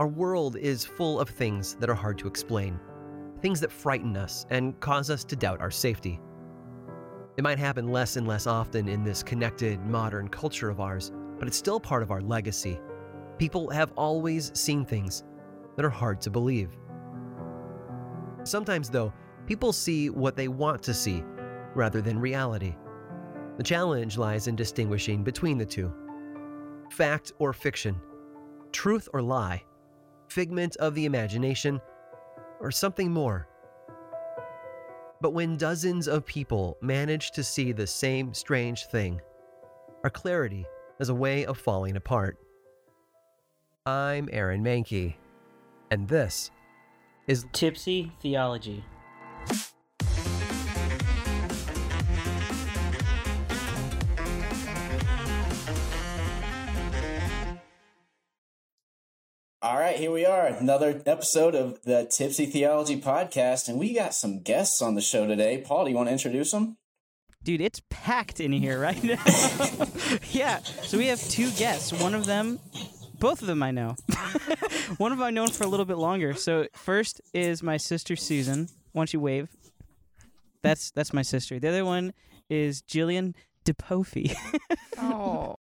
Our world is full of things that are hard to explain, things that frighten us and cause us to doubt our safety. It might happen less and less often in this connected, modern culture of ours, but it's still part of our legacy. People have always seen things that are hard to believe. Sometimes, though, people see what they want to see rather than reality. The challenge lies in distinguishing between the two fact or fiction, truth or lie, figment of the imagination, or something more. But when dozens of people manage to see the same strange thing, our clarity has a way of falling apart. I'm Aaron Mahnke, and this is Tipsy Theology. Right, here we are, another episode of the Tipsy Theology Podcast, and we got some guests on the show today. Paul, do you want to introduce them? Dude, it's packed in here right now. yeah, so we have two guests. One of them, both of them I know. One of them I've known for a little bit longer. So first is my sister Susan. Why don't you wave? That's that's my sister. The other one is Jillian DePofi. Oh.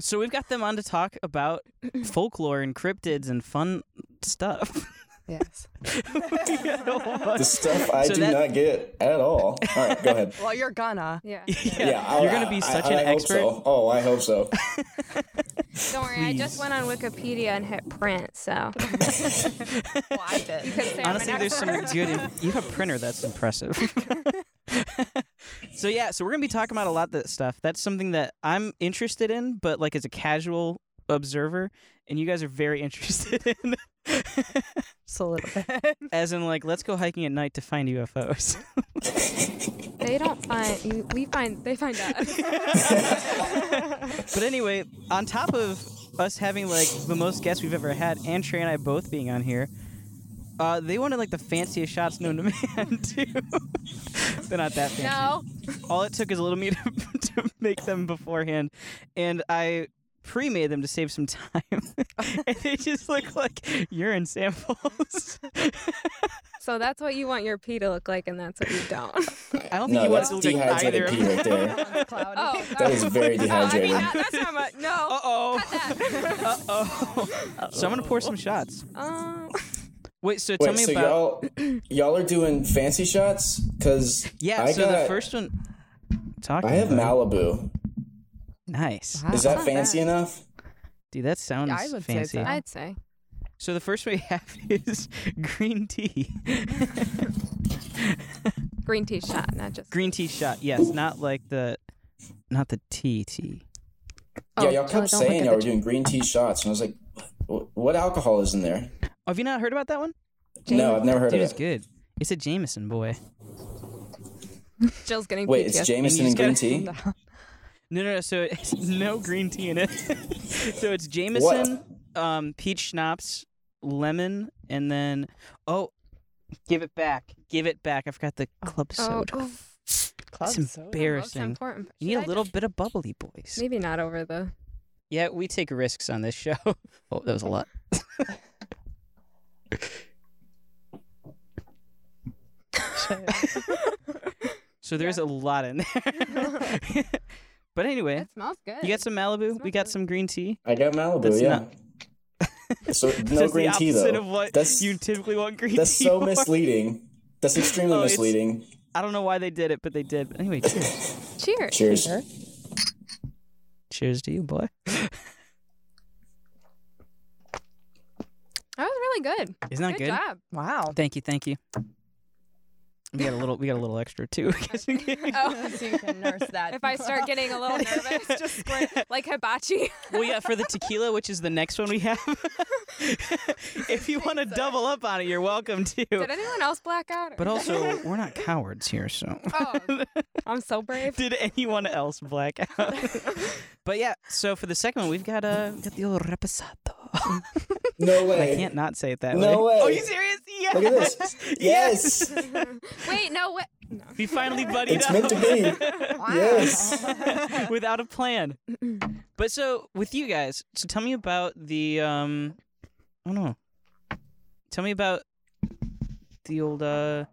So we've got them on to talk about folklore and cryptids and fun stuff. Yes. We got a whole bunch- The stuff I So do that- not get at all. All right, go ahead. Well, you're gonna. Yeah. yeah, I'll- you're gonna be such I- an I hope expert. so. Oh, I hope so. Don't worry, I just went on Wikipedia and hit print, so Well, I you did. could say I'm Honestly, there's some expert. good. You have a printer that's impressive. so yeah, so we're gonna be talking about a lot of that stuff. That's something that I'm interested in, but like as a casual observer, and you guys are very interested in. Just a little bit. as in, like, let's go hiking at night to find UFOs. They don't find. We find they find us. but anyway, on top of us having like the most guests we've ever had, and Trey and I both being on here. Uh, they wanted like the fanciest shots known to man too. They're not that fancy. no, all it took is a little me to, to make them beforehand, and I pre-made them to save some time, and they just look like urine samples. so that's what you want your pee to look like, and that's what you don't. I don't think No, you want it to look like dehydrated either. pee right there. Oh, That is very oh, I mean, dehydrated. that- that's not much. No. Uh oh. Uh oh. So I'm gonna pour some shots. Um, Wait. So tell Wait, me so about. y'all y'all are doing fancy shots? Because Yeah. I so got, the first one. Talk. I have Malibu. Nice, Wow. Is that fancy bad. enough? dude. That sounds I would say fancy. so. I'd say. So the first one we have is green tea. Green tea shot, not just. green tea shot. Yes, not like the, not the tea tea. Oh, yeah, y'all kept don't saying y'all were doing green tea shots, and I was like, "Wh- what alcohol is in there? Have you not heard about that one? No, I've never heard Dude, of it. it's good. It's a Jameson boy. Jill's getting Wait, it's PTSD. Jameson And and green tea? No, no, no. So it's no green tea in it. so it's Jameson, um, peach schnapps, lemon, and then oh, give it back, give it back. I forgot the club Oh, soda. oh, Club It's soda. embarrassing. important. You need Should a I little just- bit of bubbly, boys. Maybe not over the. Yeah, we take risks on this show. oh, that was a lot. So there's a lot in there. but anyway, It smells good. you got some Malibu. We got good. some green tea. I got Malibu, That's yeah. not- So no Just green the tea though. of what That's- you typically want green That's tea so for. misleading. That's extremely Oh, misleading. I don't know why they did it, but they did. But anyway, cheers. Cheers. Cheers. cheers to you, boy. That was really good. Isn't that good, good? job. Wow. Thank you, thank you. We got a little. We got a little extra too. Oh. so you can nurse that. If I start getting a little nervous, just squirt like hibachi. well, yeah, for the tequila, which is the next one we have. if you want to double up on it, you're welcome to. Did anyone else black out? or- But also, we're not cowards here, so. Oh, I'm so brave. Did anyone else black out? but yeah, so for the second one, we've got uh, got the old reposado. No way. I can't not say it that way. No way. way. Oh, you serious? Yes. Look at this. Yes. Wait, no, what? No. We finally buddied It's up. meant to be. Yes. Without a plan. But so with you guys, so tell me about the um I don't know. Tell me about the old uh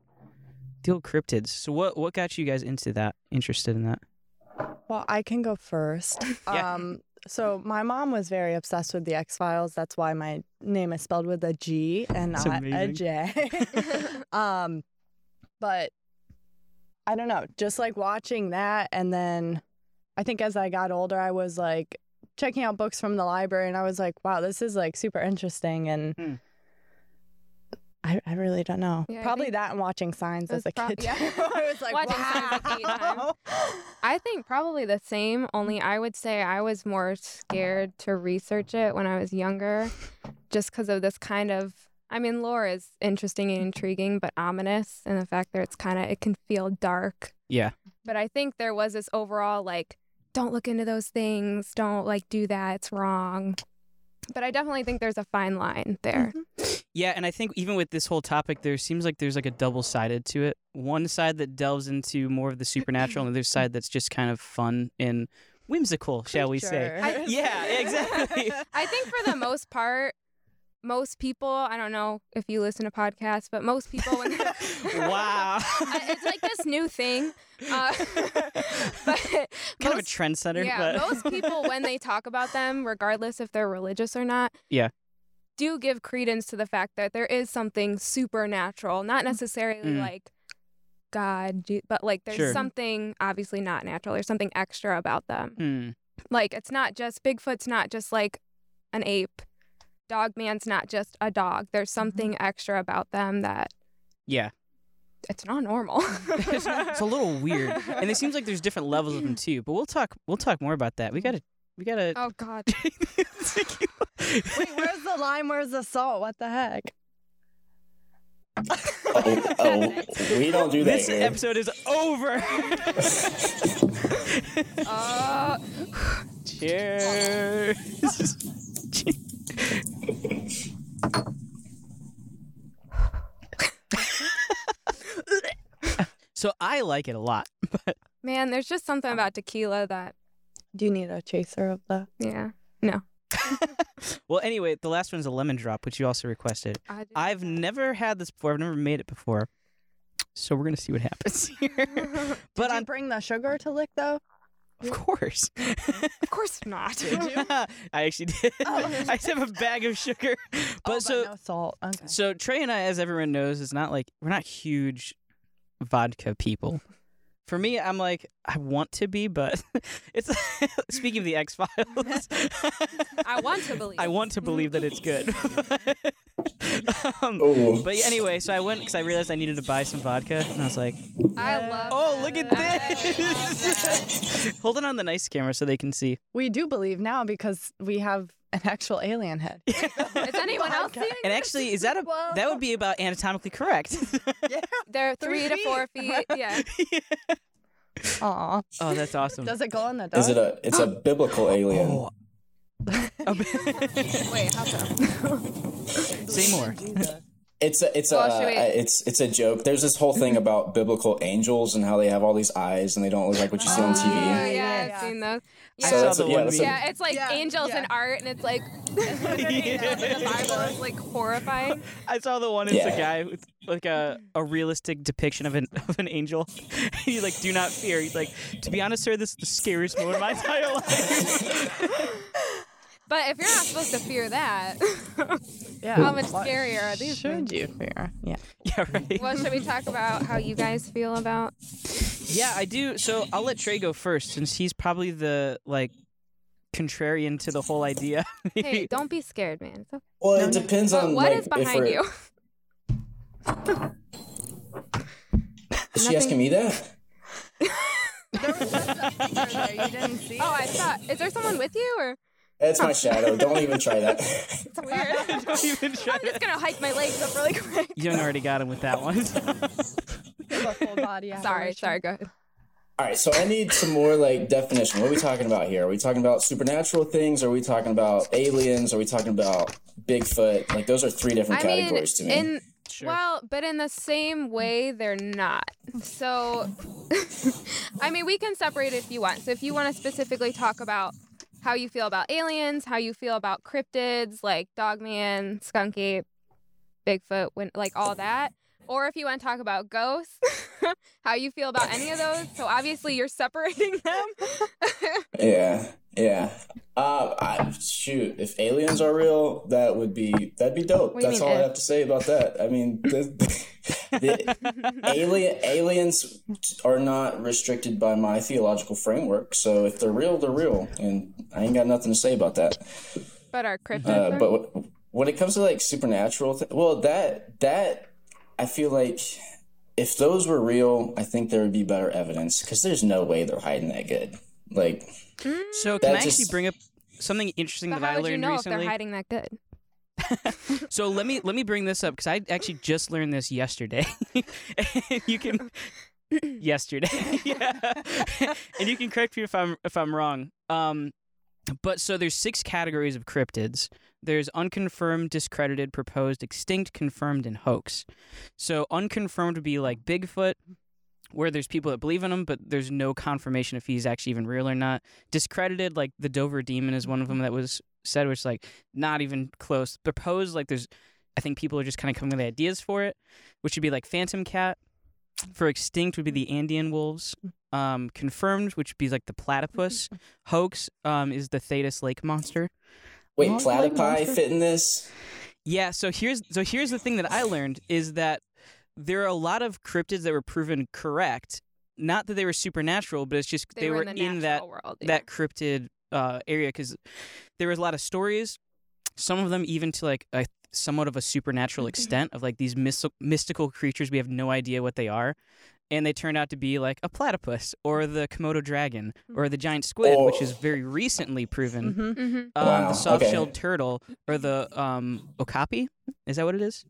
the old cryptids. So what what got you guys into that? Interested in that? Well, I can go first. Yeah. Um, so my mom was very obsessed with the X Files. That's why my name is spelled with a G and That's not a amazing. J. um, but I don't know, just like watching that, and then I think as I got older, I was like checking out books from the library, and I was like, wow, this is like super interesting, and. Hmm. I, I really don't know. Yeah, Probably that and watching signs as a that's prob- kid. yeah. I was like, Watching Signs at the age time. wow. I think probably the same, only I would say I was more scared to research it when I was younger just because of this kind of. I mean, lore is interesting and intriguing, but ominous, and the fact that it's kind of, it can feel dark. Yeah. But I think there was this overall, like, don't look into those things, don't, like, do that, it's wrong. But I definitely think there's a fine line there. Mm-hmm. Yeah, and I think even with this whole topic, there seems like there's like a double sided to it. One side that delves into more of the supernatural, and the other side that's just kind of fun and whimsical, shall we say? Creature. Yeah, exactly. I think for the most part, most people, I don't know if you listen to podcasts, but most people, when wow. It's like this new thing. Uh, but kind of a trendsetter, yeah, but most people when they talk about them, regardless if they're religious or not, Yeah. do give credence to the fact that there is something supernatural, not necessarily Mm. like God, but like there's Sure. something obviously not natural. There's something extra about them. Hmm. Like it's not just Bigfoot's not just like an ape. Dogman's not just a dog. There's something extra about them that yeah, it's not normal. it's, it's a little weird, and it seems like there's different levels of them too. But we'll talk. We'll talk more about that. We gotta. We gotta. oh God. Wait, where's the lime? Where's the salt? What the heck? Oh, oh, we don't do that this here. episode is over. Uh, Cheers. So I like it a lot, but man, there's just something about tequila that Do you need a chaser of the? yeah. No. well, anyway, the last one's a lemon drop, which you also requested. I do I've never had this before. I've never made it before, so we're gonna see what happens here. but Did you on, bring the sugar to lick though? Of course, Of course not. I actually did. Oh. I just have a bag of sugar, but oh, so no salt. Okay. So Trey and I, as everyone knows, is not like we're not huge vodka people. For me, I'm like I want to be, but it's speaking of the X Files. I want to believe. I want to believe that it's good. um, Oh, but anyway, so I went because I realized I needed to buy some vodka, and I was like, I love. "Oh, look at this!" Hold it on the nice camera so they can see. We do believe now because we have an actual alien head. Is anyone else Vodka. seeing? And actually, is that a Whoa. that would be about anatomically correct? They're three, Three to four feet. feet. Yeah. Aw. oh, that's awesome. Does it go on the dark? is it a? It's a biblical alien. Oh. Wait, how come? Say more. It's a, it's a, Well, should we- uh, it's it's a joke. There's this whole thing about biblical angels and how they have all these eyes and they don't look like what you see on TV. Oh, TV. yeah, Yeah. I've seen those. I Yeah. So that's a- yeah, that's a- yeah, it's like Yeah, angels yeah. and art, and it's like the Bible is like horrifying. I saw the one. It's Yeah. a guy with like a, a realistic depiction of an of an angel. He's like, "Do not fear." He's like, "To be honest, sir, this is the scariest moment of my entire life." But if you're not supposed to fear that, Yeah. how much What scarier are these? Should you fear? Yeah. yeah, right. Well, should we talk about how you guys feel about? Yeah, I do. So I'll let Trey go first, since he's probably the like contrarian to the whole idea. Hey, don't be scared, man. It's okay. Well, it depends But on what like is if behind we're. you? Is she asking me that? There was a figure there. You didn't see Oh, it? I thought. Is there someone with you, or It's my shadow. Don't even try that. it's weird? Don't even try I'm just gonna hike my legs up really quick. You already got him with that one. You have a full body Sorry, sorry. Go ahead. All right, so I need some more like definition. What are we talking about here? Are we talking about supernatural things? Are we talking about aliens? Are we talking about Bigfoot? Like those are three different I mean, categories to me. in Sure. well, but in the same way, they're not. So, I mean, we can separate if you want. So, if you want to specifically talk about how you feel about aliens, how you feel about cryptids like Dogman, Skunk Ape, Bigfoot, when, like all that, or if you want to talk about ghosts, how you feel about any of those. So, obviously, you're separating them. yeah, yeah. Uh, I, shoot, if aliens are real, that would be that'd be dope. What That's all I have to say about that. I mean, the, the alien aliens are not restricted by my theological framework. So if they're real, they're real, and I ain't got nothing to say about that. but our cryptids. Uh, but wh- when it comes to like supernatural, th- well, that that I feel like if those were real, I think there would be better evidence because there's no way they're hiding that good. Like, So can That I actually bring up something interesting but that how I would you learned know if recently? they're hiding that good? so let me let me bring this up because I actually just learned this yesterday. you can yesterday, yeah. and you can correct me if I'm if I'm wrong. Um, but so there's six categories of cryptids. There's unconfirmed, discredited, proposed, extinct, confirmed, and hoax. So unconfirmed would be like Bigfoot, where there's people that believe in him, but there's no confirmation if he's actually even real or not. Discredited, like the Dover Demon is one of them that was said, which like not even close. Proposed, like there's, I think people are just kind of coming with ideas for it, which would be like Phantom Cat. For extinct would be the Andean wolves. Um, confirmed, which would be like the platypus. Hoax um, is the Thetis lake monster. Wait, like platypi fit in this? Yeah, so here's so here's the thing that I learned is that there are a lot of cryptids that were proven correct. Not that they were supernatural, but it's just they, They, were in, the in that world. yeah. that cryptid uh, area because there was a lot of stories. Some of them even to like a somewhat of a supernatural Mm-hmm. extent of like these mystical mystical creatures we have no idea what they are, and they turned out to be like a platypus or the Komodo dragon or the giant squid, which is Oh. very recently proven. hmm hmm Um, Wow, the soft-shelled okay. turtle or the um, okapi. Is that what it is?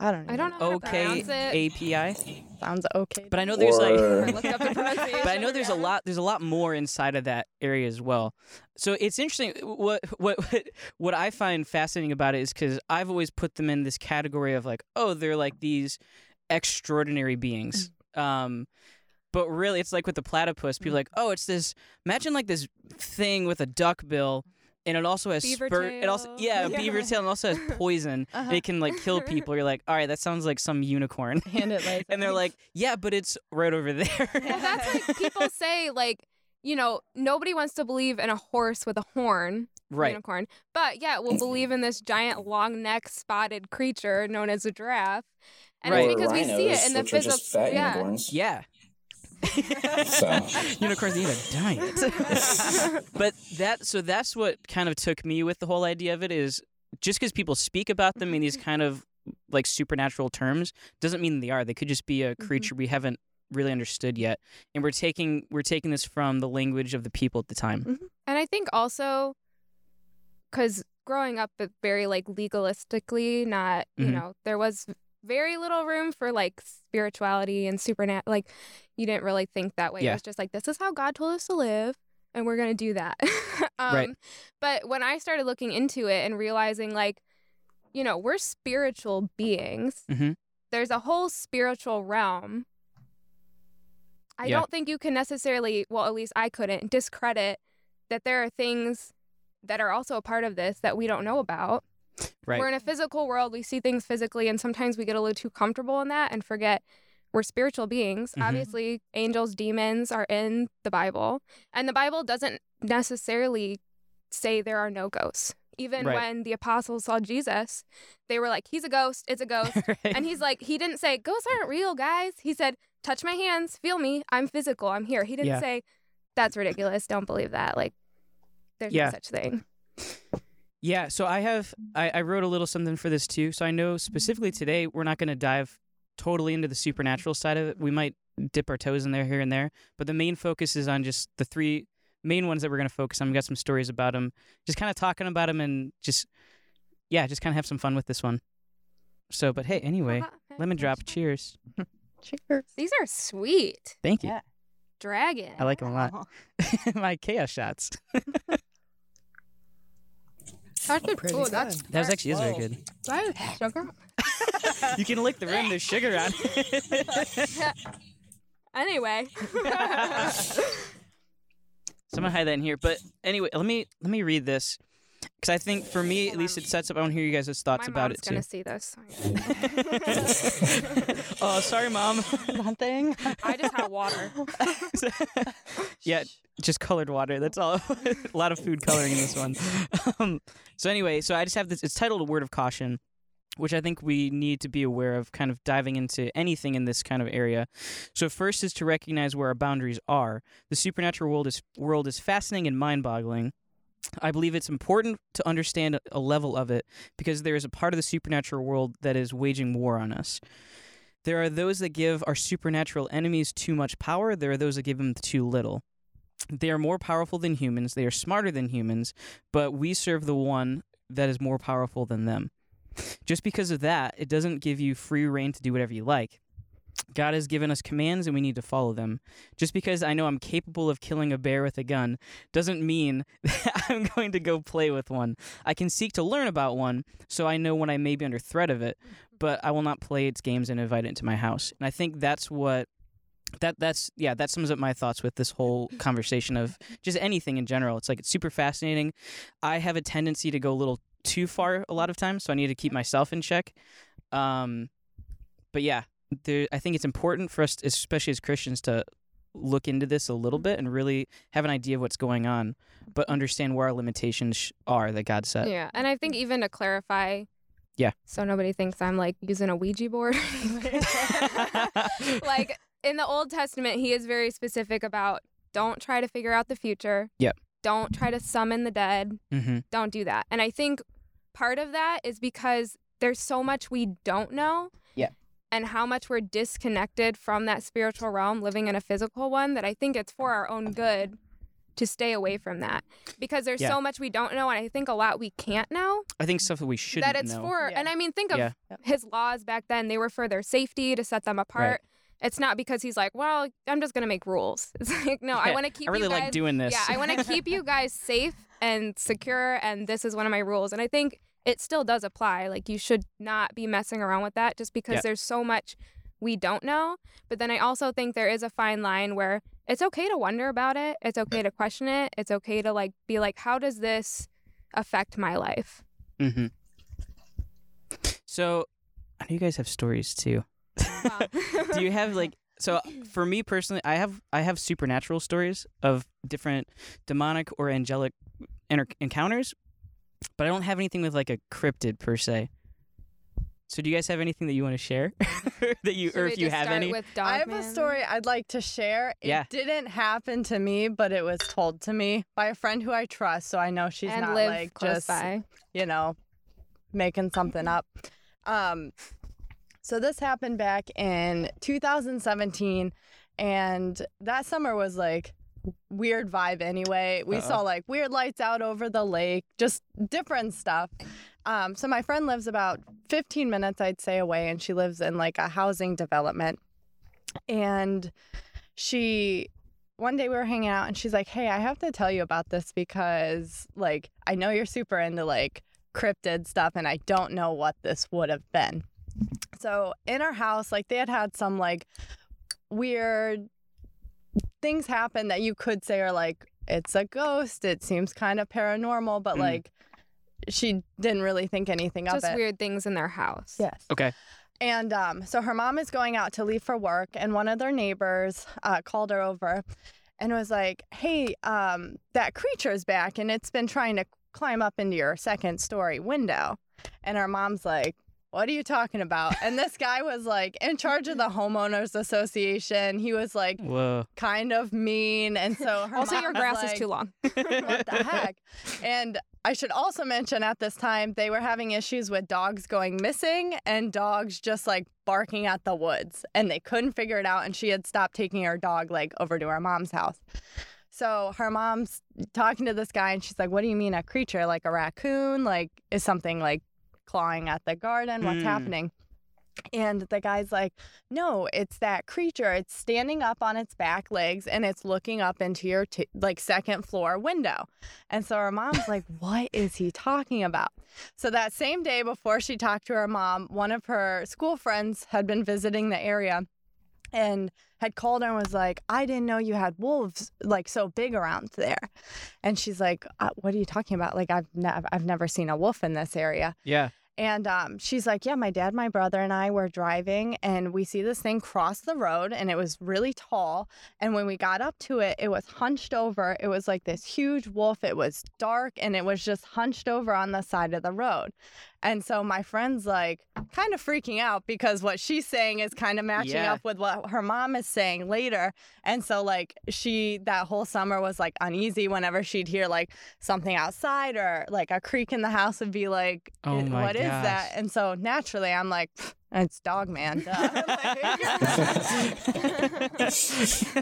I don't know. I don't know how to pronounce it. OKAPI. Sounds okay. But I know there's like Or- I looked up the pronunciation. but I know there's a lot there's a lot more inside of that area as well. So it's interesting what what what, what I find fascinating about it is cuz I've always put them in this category of like oh they're like these extraordinary beings. Um but really it's like with the platypus people are like oh it's this imagine like this thing with a duck bill and it also has Beaver spur it also yeah, Yeah. beaver tail and also has poison Uh-huh. it can like kill people. You're like, all right, that sounds like some unicorn. Hand it lays and they're like, yeah, but it's right over there. Well, that's like people say, like, you know, nobody wants to believe in a horse with a horn, right. unicorn. But yeah, we'll believe in this giant long neck spotted creature known as a giraffe. And Right. it's Or because we see it rhinos, in the which are physical. just fat yeah. unicorns. Yeah. So. Unicorns need a diet. but that so that's what kind of took me with the whole idea of it is just because people speak about them in these mm-hmm. kind of like supernatural terms doesn't mean they are. They could just be a mm-hmm. creature we haven't really understood yet. And we're taking we're taking this from the language of the people at the time. Mm-hmm. And I think also because growing up very like legalistically, not you Mhm. know, there was very little room for like spirituality and supernatural. Like you didn't really think that way. Yeah. It was just like this is how God told us to live, and we're gonna do that. um, Right. But when I started looking into it and realizing like, you know, we're spiritual beings. Mhm. There's a whole spiritual realm. I Yeah. don't think you can necessarily, well, at least I couldn't, discredit that there are things that are also a part of this that we don't know about. Right. We're in a physical world, we see things physically, and sometimes we get a little too comfortable in that and forget we're spiritual beings. Mhm. Obviously, angels, demons are in the Bible, and the Bible doesn't necessarily say there are no ghosts. Even Right. when the apostles saw Jesus, they were like, He's a ghost, it's a ghost. Right. And he's like, he didn't say, ghosts aren't real, guys. He said, touch my hands, feel me. I'm physical. I'm here. He didn't Yeah. say, that's ridiculous. Don't believe that. Like, there's Yeah. no such thing. Yeah, so I have I, I wrote a little something for this too. So I know specifically today we're not going to dive totally into the supernatural side of it. We might dip our toes in there here and there, but the main focus is on just the three main ones that we're going to focus on. We got some stories about them, just kind of talking about them, and just yeah, just kind of have some fun with this one. So, but hey, anyway, uh-huh. lemon drop. Cheers. Cheers. These are sweet. Thank you. Yeah. dragon. I like them a lot. Oh. My chaos shots. That's a- Pretty oh, that's That was actually is very Whoa. good. that is sugar. You can lick the rim. There's sugar on it. Anyway. So I'm gonna hide that in here. But anyway, let me let me read this because I think for me at least it sets up. I want to hear you guys' thoughts My about mom's it gonna see this. oh, sorry, mom. Nothing. I just had water. yeah, just colored water. That's all. a lot of food coloring in this one. Um, so anyway, so I just have this. It's titled "A Word of Caution," which I think we need to be aware of, kind of diving into anything in this kind of area. So first is to recognize where our boundaries are. The supernatural world is world is fascinating and mind-boggling. I believe it's important to understand a level of it because there is a part of the supernatural world that is waging war on us. There are those that give our supernatural enemies too much power, there are those that give them too little. They are more powerful than humans, they are smarter than humans, but we serve the one that is more powerful than them. Just because of that, it doesn't give you free reign to do whatever you like. God has given us commands and we need to follow them. Just because I know I'm capable of killing a bear with a gun doesn't mean that I'm going to go play with one. I can seek to learn about one so I know when I may be under threat of it, but I will not play its games and invite it into my house. And I think that's what that that's yeah, that sums up my thoughts with this whole conversation of just anything in general. It's like it's super fascinating. I have a tendency to go a little too far a lot of times, so I need to keep myself in check. Um but yeah, there, I think it's important for us, especially as Christians, to look into this a little bit and really have an idea of what's going on, but understand where our limitations are that God set. Yeah, and I think even to clarify. Yeah. So nobody thinks I'm like using a Ouija board. like in the Old Testament, he is very specific about don't try to figure out the future. Yep. Don't try to summon the dead. hmm Don't do that. And I think part of that is because there's so much we don't know. Yeah. And how much we're disconnected from that spiritual realm, living in a physical one, that I think it's for our own good to stay away from that. Because there's Yeah. so much we don't know, and I think a lot we can't know I think stuff that we shouldn't that it's know. for Yeah. and i mean think of Yeah. his laws back then they were for their safety to set them apart it's not because he's like well i'm just gonna make rules it's like no i want to keep I really you guys like doing this. yeah i want to keep you guys safe and secure and this is one of my rules and i think it still does apply like you should not be messing around with that just because Yeah. there's so much we don't know but then i also think there is a fine line where it's okay to wonder about it it's okay to question it it's okay to like be like how does this affect my life hmm So, I know you guys have stories too. Wow. Do you have like so for me personally, I have I have supernatural stories of different demonic or angelic enter- encounters, but I don't have anything with like a cryptid per se. So do you guys have anything that you want to share that you Should or if you have any? with I have a story I'd like to share. It Yeah. didn't happen to me, but it was told to me by a friend who I trust, so I know she's and not live like just by. you know, making something up. Um, so this happened back in 2017, and that summer was like weird vibe anyway. We Uh-oh. saw like weird lights out over the lake, just different stuff. Um, so my friend lives about 15 minutes, I'd say, away, and she lives in like a housing development. And she one day we were hanging out and she's like, Hey, I have to tell you about this because like I know you're super into like cryptid stuff and I don't know what this would have been. So in our house, like they had had some like weird things happen that you could say are like, it's a ghost. It seems kind of paranormal, but Mm. like she didn't really think anything of Just it. weird things in their house. Yes. Okay. And um, so her mom is going out to leave for work, and one of their neighbors uh, called her over and was like, Hey, um, that creature's back, and it's been trying to climb up into your second story window. And her mom's like, What are you talking about? And this guy was like in charge of the homeowners association. He was like Whoa. kind of mean. And so her Also, your grass like, is too long. what the heck? And I should also mention at this time they were having issues with dogs going missing and dogs just like barking at the woods and they couldn't figure it out and she had stopped taking her dog like over to her mom's house. So her mom's talking to this guy and she's like, "What do you mean a creature like a raccoon? Like is something like clawing at the garden? What's Hmm. happening?" And the guy's like, no, it's that creature. It's standing up on its back legs and it's looking up into your t- like second floor window. And so her mom's like, what is he talking about? So that same day before she talked to her mom, one of her school friends had been visiting the area and had called her and was like, I didn't know you had wolves like so big around there. And she's like, uh, What are you talking about? Like, I've, ne- I've never seen a wolf in this area. Yeah. And um, she's like, Yeah, my dad, my brother, and I were driving, and we see this thing cross the road, and it was really tall. And when we got up to it, it was hunched over. It was like this huge wolf. It was dark, and it was just hunched over on the side of the road. And so my friend's like kind of freaking out because what she's saying is kind of matching Yeah. up with what her mom is saying later. And so like she that whole summer was like uneasy whenever she'd hear like something outside or like a creak in the house would be like, Oh "Eh, my "What is that?" And so naturally I'm like, it's dog man. duh."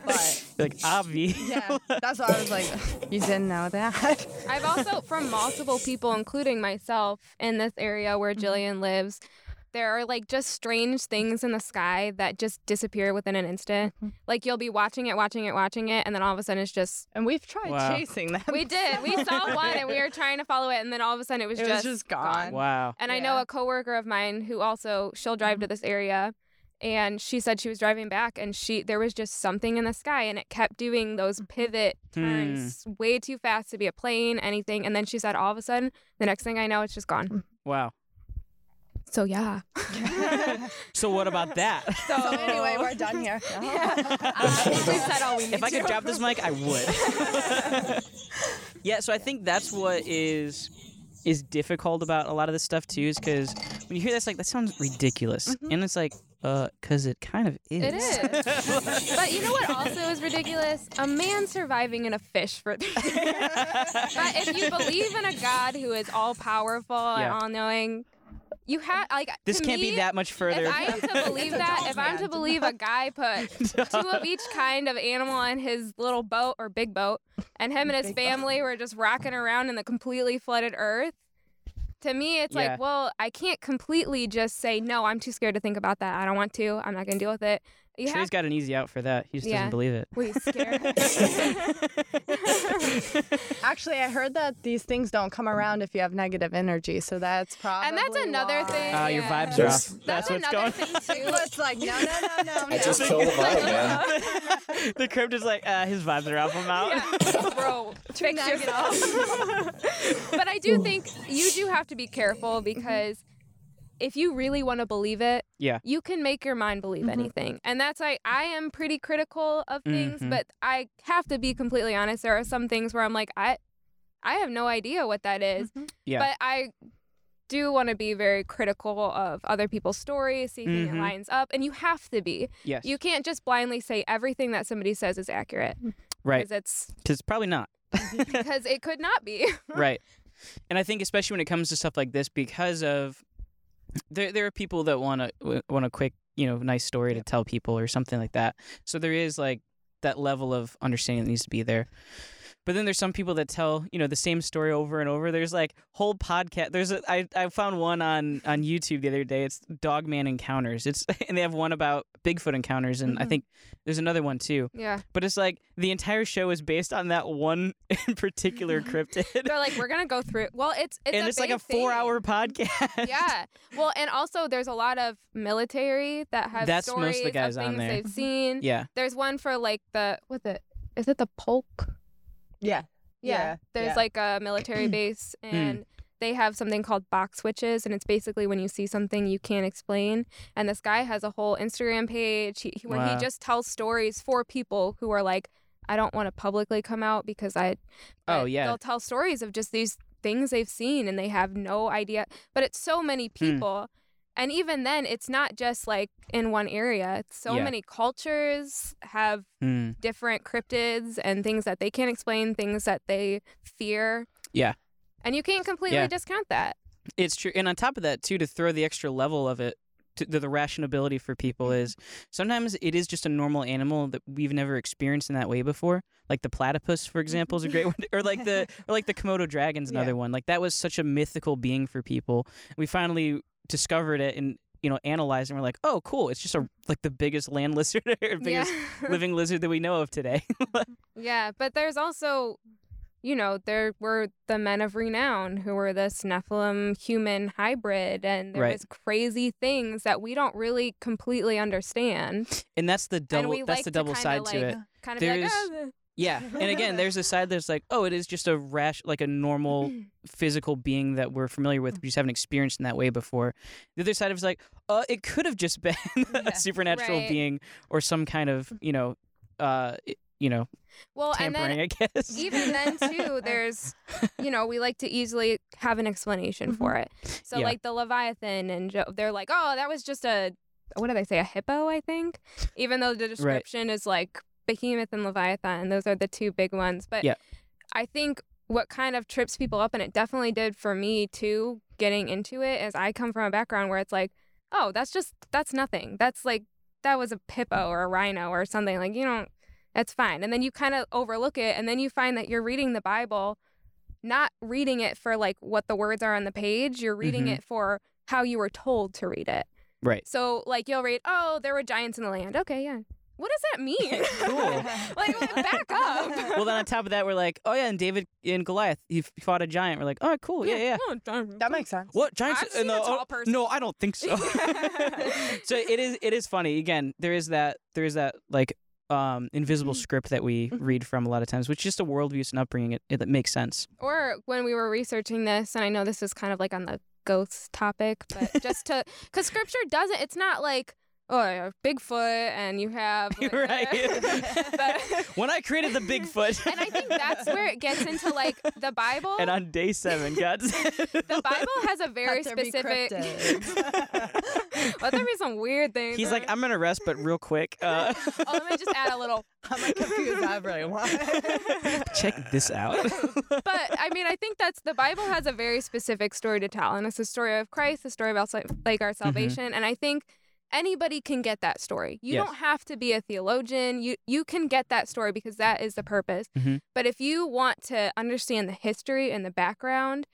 but like Avi. yeah, that's why I was like, you didn't know that. I've also, from multiple people, including myself, in this area where Mm-hmm. Jillian lives, there are like just strange things in the sky that just disappear within an instant. Mm-hmm. Like you'll be watching it, watching it, watching it, and then all of a sudden it's just. And we've tried Wow. chasing them. We did. We saw one and we were trying to follow it, and then all of a sudden it was It was just just gone. Wow. And I know a coworker of mine who also she'll drive to mm-hmm. this area and she said she was driving back and she there was just something in the sky and it kept doing those mm-hmm. pivot hmm. turns way too fast to be a plane, anything. And then she said all of a sudden, the next thing I know it's just gone. Mm-hmm. Wow. So yeah. So what about that? So, So anyway, we're done here. I think we've said all we need if I could to. drop this mic, I would. yeah, so I think that's what is is difficult about a lot of this stuff too, is because when you hear this, like that sounds ridiculous, and it's like, uh, because it kind of is. It is. but you know what also is ridiculous? A man surviving in a fish for. But if you believe in a God who is all powerful Yeah. and all knowing, you have like this can't me, be that much further. If I am to believe that, if I'm to believe a guy put two of each kind of animal in his little boat or big boat, and him and his family were just rocking around in the completely flooded earth, to me, it's Yeah. like, well, I can't completely just say, no, I'm too scared to think about that. I don't want to. I'm not going to deal with it. You sure, have he's got an easy out for that. He just Yeah. doesn't believe it. Were you scared? Actually, I heard that these things don't come around if you have negative energy, so that's probably and that's another why. thing. Ah, your yeah. vibes are off. That's, That's, what's another going. thing too. It's like no, no, no, no, no. I just killed the vibe, man. the crypt is like, uh, his vibes are off. I'm out. Yeah, bro, fix yourself. but I do think you do have to be careful because if you really want to believe it, Yeah. you can make your mind believe mm-hmm. anything. And that's why I am pretty critical of things, Mhm. but I have to be completely honest. There are some things where I'm like, I, I have no idea what that is. Mm-hmm. Yeah. But I do want to be very critical of other people's stories, see if it mm-hmm. lines up, and you have to be. Yes. You can't just blindly say everything that somebody says is accurate. right. Because it's Because probably not. because it could not be. right. And I think especially when it comes to stuff like this, because of there, there are people that want to want a quick, you know, nice story to tell people or something like that. So there is like that level of understanding that needs to be there. But then there's some people that tell, you know, the same story over and over. There's like whole podcast. There's a I, I found one on on YouTube the other day. It's Dogman Encounters. It's and they have one about Bigfoot encounters, and I Mhm. think there's another one too. Yeah. But it's like the entire show is based on that one in particular cryptid They're like, we're gonna go through. Well, it's it's and it's like a four-hour podcast. Yeah. Well, and also there's a lot of military that have That's most of the stories guys of on things there. they've seen. yeah. There's one for like the what's it? Is it the Polk? Yeah. Yeah. Yeah, There's yeah. like a military base Hmm. and they have something called box switches and it's basically when you see something you can't explain and this guy has a whole Instagram page he, he- where Wow. he just tells stories for people who are like I don't want to publicly come out because I Oh, yeah. they'll tell stories of just these things they've seen and they have no idea but it's so many Hmm. people and even then it's not just like in one area so Yeah. many cultures have Hmm. different cryptids and things that they can't explain, things that they fear. Yeah. And you can't completely Yeah. discount that. It's true. And on top of that, too, to throw the extra level of it, to, the, the rationability for people Mm-hmm. is sometimes it is just a normal animal that we've never experienced in that way before. Like the platypus, for example, is a great one. Or like the or like the Komodo dragon's another Yeah. one. Like that was such a mythical being for people. We finally discovered it and you know analyzed and we're like, oh, cool, it's just a like the biggest land lizard or biggest yeah. living lizard that we know of today. yeah, but there's also, you know, there were the men of renown who were this Nephilim human hybrid, and there Right. was crazy things that we don't really completely understand. and that's the double. That's like the double side like, to it. Kind of be like, There's- "Oh, Yeah, and again, there's a side that's like, oh, it is just a rash, like a normal physical being that we're familiar with. We just haven't experienced in that way before. The other side of it's like, uh, it could have just been a supernatural Right. being or some kind of, you know, uh, you know, well, and tampering. then I guess. even then too there's you know we like to easily have an explanation for it so Yeah. like the leviathan and jo- they're like oh that was just a what do they say a hippo i think even though the description is like behemoth and leviathan those are the two big ones but Yeah. i think what kind of trips people up and it definitely did for me too getting into it is i come from a background where it's like oh that's just that's nothing that's like that was a hippo or a rhino or something like you don't that's fine. And then you kind of overlook it, and then you find that you're reading the Bible, not reading it for like what the words are on the page. You're reading Mhm. it for how you were told to read it. Right. So like you'll read, oh, there were giants in the land. Okay, yeah. What does that mean? Cool. like back up. well, then on top of that, we're like, oh yeah, and David and Goliath, he f- fought a giant. We're like, oh, cool, yeah, yeah. Oh, darn. That makes sense. What giants? I've uh, seen no, a tall oh, person. no, I don't think so. so it is. It is funny. Again, there is that. There is that like um invisible script that we read from a lot of times, which is just a worldview and upbringing. It, it that makes sense. or when we were researching this, and I know this is kind of like on the ghosts topic, but just to, because scripture doesn't, it's not like, oh, you have Bigfoot and you have. like- right. But- when I created the Bigfoot, and I think that's where it gets into like the Bible. and on day seven, God said, the Bible has a very Had specific. cryptids. Let there be some weird things. He's like, I'm gonna rest, but real quick, uh, oh, let me just add a little. I'm gonna confuse everyone. check this out. But I mean, I think that's the Bible has a very specific story to tell, and it's the story of Christ, the story about like, like our Mm-hmm. salvation, and I think anybody can get that story. You Yes. don't have to be a theologian. You you can get that story because that is the purpose. Mhm. But if you want to understand the history and the background,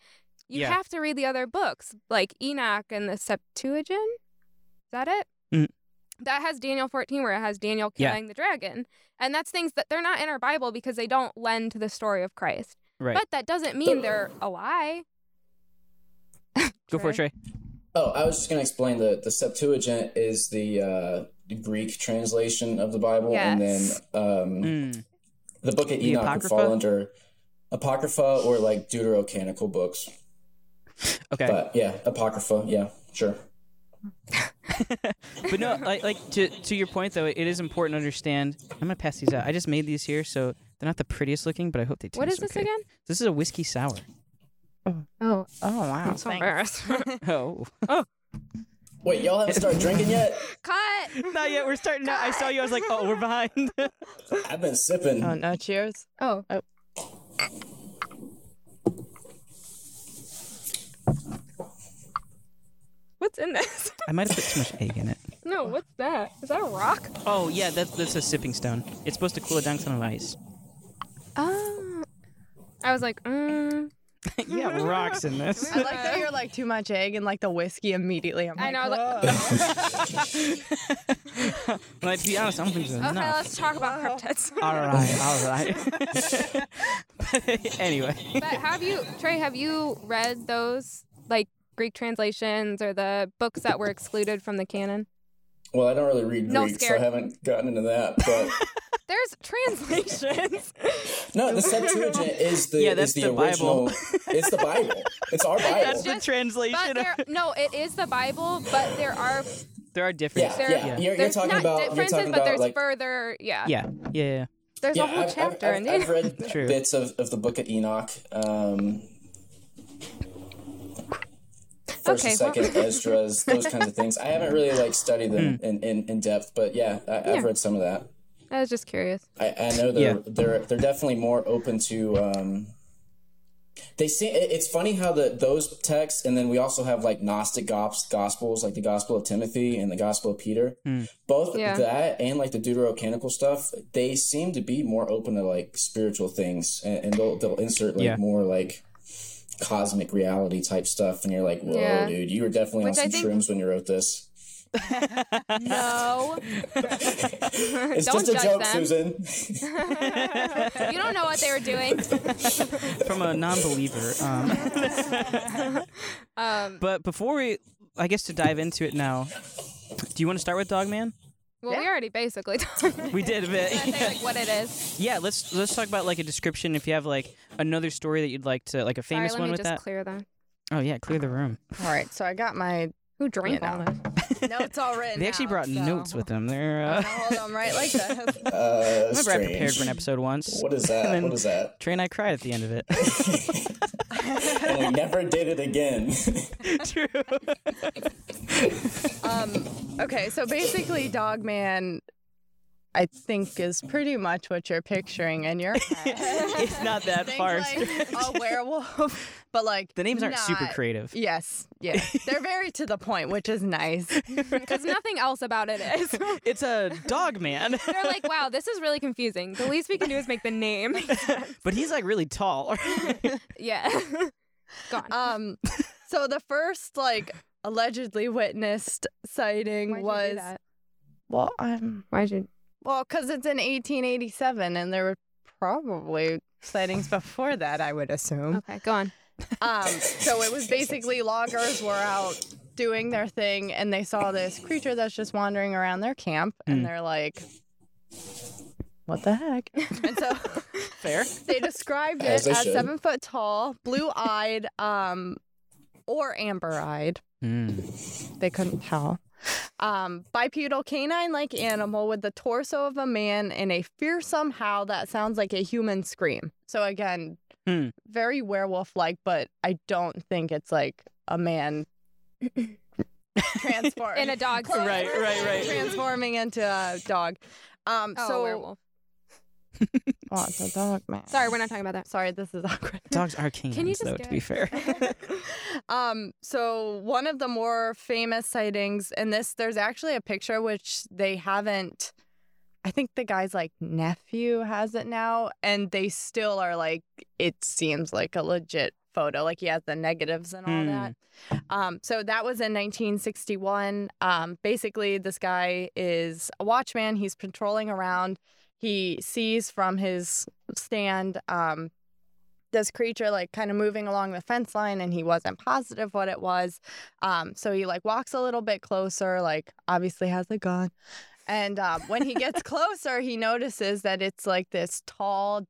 you Yeah. have to read the other books like Enoch and the Septuagint. Is that it? Mm. That has Daniel 14 where it has Daniel Yeah. killing the dragon. And that's things that they're not in our Bible because they don't lend to the story of Christ. right. But that doesn't mean they're a lie. Go for it, Trey. Oh, I was just going to explain the the Septuagint is the uh, Greek translation of the Bible, and then um, Mm. the Book of Enoch would fall under Apocrypha or like Deuterocanonical books. Okay. But yeah, Apocrypha, yeah, sure. but no, like like to to your point though, it is important to understand. I'm gonna pass these out. I just made these here, so they're not the prettiest looking, but I hope they taste What is this okay. again? This is a whiskey sour. Oh, Oh wow. I'm so embarrassed. Oh, Wait, y'all haven't started drinking yet? Cut. not yet. We're starting. Now. I saw you. I was like, oh, we're behind. I've been sipping. oh no! Cheers. Oh. Oh. What's in this? I might have put too much egg in it. no, what's that? Is that a rock? Oh yeah, that's that's a sipping stone. It's supposed to cool it down 'cause of ice. Oh. I was like, mm. you got rocks in this. I like that you're like too much egg and like the whiskey immediately. I'm I like, know, like- "Whoa." like, to be honest, I don't think so. Okay, no. let's talk about cryptids. All right, all right. but anyway, but have you, Trey, have you read those like Greek translations or the books that were excluded from the canon? Well, I don't really read No, Greek, so I haven't gotten into that. But There's translations. no, the Septuagint is the Yeah, is that's the, the Bible. it's the Bible. It's our Bible. that's the Just- translation. but there, no, it is the Bible, but there are there are yeah, differences. there- yeah. yeah. You're, you're talking not about differences, talking but about there's like further. Yeah, Yeah, yeah, yeah. there's yeah. a whole I've, I've, chapter I've, in it. I've read True. bits of, of the Book of Enoch. Um, first Okay, and well- second Esdras, those kinds of things. I haven't really like studied them in, in, in depth, but yeah, I, Yeah. I've read some of that. I was just curious. I, I know they're Yeah. they're they're definitely more open to. Um, they see it's funny how the those texts, and then we also have like Gnostic gospels, like the Gospel of Timothy and the Gospel of Peter. Both Yeah. that and like the Deuterocanonical stuff, they seem to be more open to like spiritual things, and, and they'll they'll insert like Yeah. more like cosmic reality type stuff, and you're like, whoa, Yeah. dude, you were definitely Which on some think- shrooms when you wrote this. No. It's Don't just a judge joke, them. Susan. you don't know what they were doing. From a non-believer. Um, Um, but before we, I guess to dive into it now, do you want to start with Dogman? Well, we already basically talked. We did a bit. I say like what it is. Yeah, let's let's talk about like a description. If you have like another story that you'd like to, like a famous Sorry, let one me with just that. clear them. Oh yeah, clear the room. All right, so I got my Who drank You all this? Notes all written. They actually out, brought so- notes with them. They're. I'm Uh, hold them right like that. Uh, remember I prepared for an episode once. What is that? And then What is that? Trey and I cried at the end of it. and we never did it again. True. Um, okay, so basically, Dog Man I think, is pretty much what you're picturing in your head. it's not that Think far. like a werewolf, but like the names aren't super creative. Yes, yeah, they're very to the point, which is nice. Because nothing else about it is. It's a dog man, They're like, wow, this is really confusing. The least we can do is make the name. but he's like really tall. yeah. Go on. Um, so the first like allegedly witnessed sighting Why'd you was do that? well, um, Why'd you? well, because it's in 1887, and there were probably sightings before that, I would assume. Okay, go on. Um, so it was basically loggers were out doing their thing and they saw this creature that's just wandering around their camp and Mm. they're like, what the heck? And so Fair. they described it they as seven foot tall, blue eyed, um, or amber eyed. Mm. They couldn't tell. Um, bipedal canine like animal with the torso of a man and a fearsome howl that sounds like a human scream. So again, Hmm. very werewolf like, but I don't think it's like a man transform In a dog suit. Right, right, right. transforming into a dog. Um, Oh, so werewolf. oh, it's a dog man. Sorry, we're not talking about that. Sorry, this is awkward. Dogs are canines, Can you just though. do To be fair. um, so one of the more famous sightings, and this there's actually a picture which they haven't. I think the guy's like nephew has it now, and they still are like. It seems like a legit photo. Like he has the negatives and all Hmm. that. Um, so that was in 1961. Um, basically, this guy is a watchman. He's patrolling around. He sees from his stand um, this creature like kind of moving along the fence line, and he wasn't positive what it was. Um, so he like walks a little bit closer, like obviously has a gun. And um, when he gets closer, he notices that it's like this tall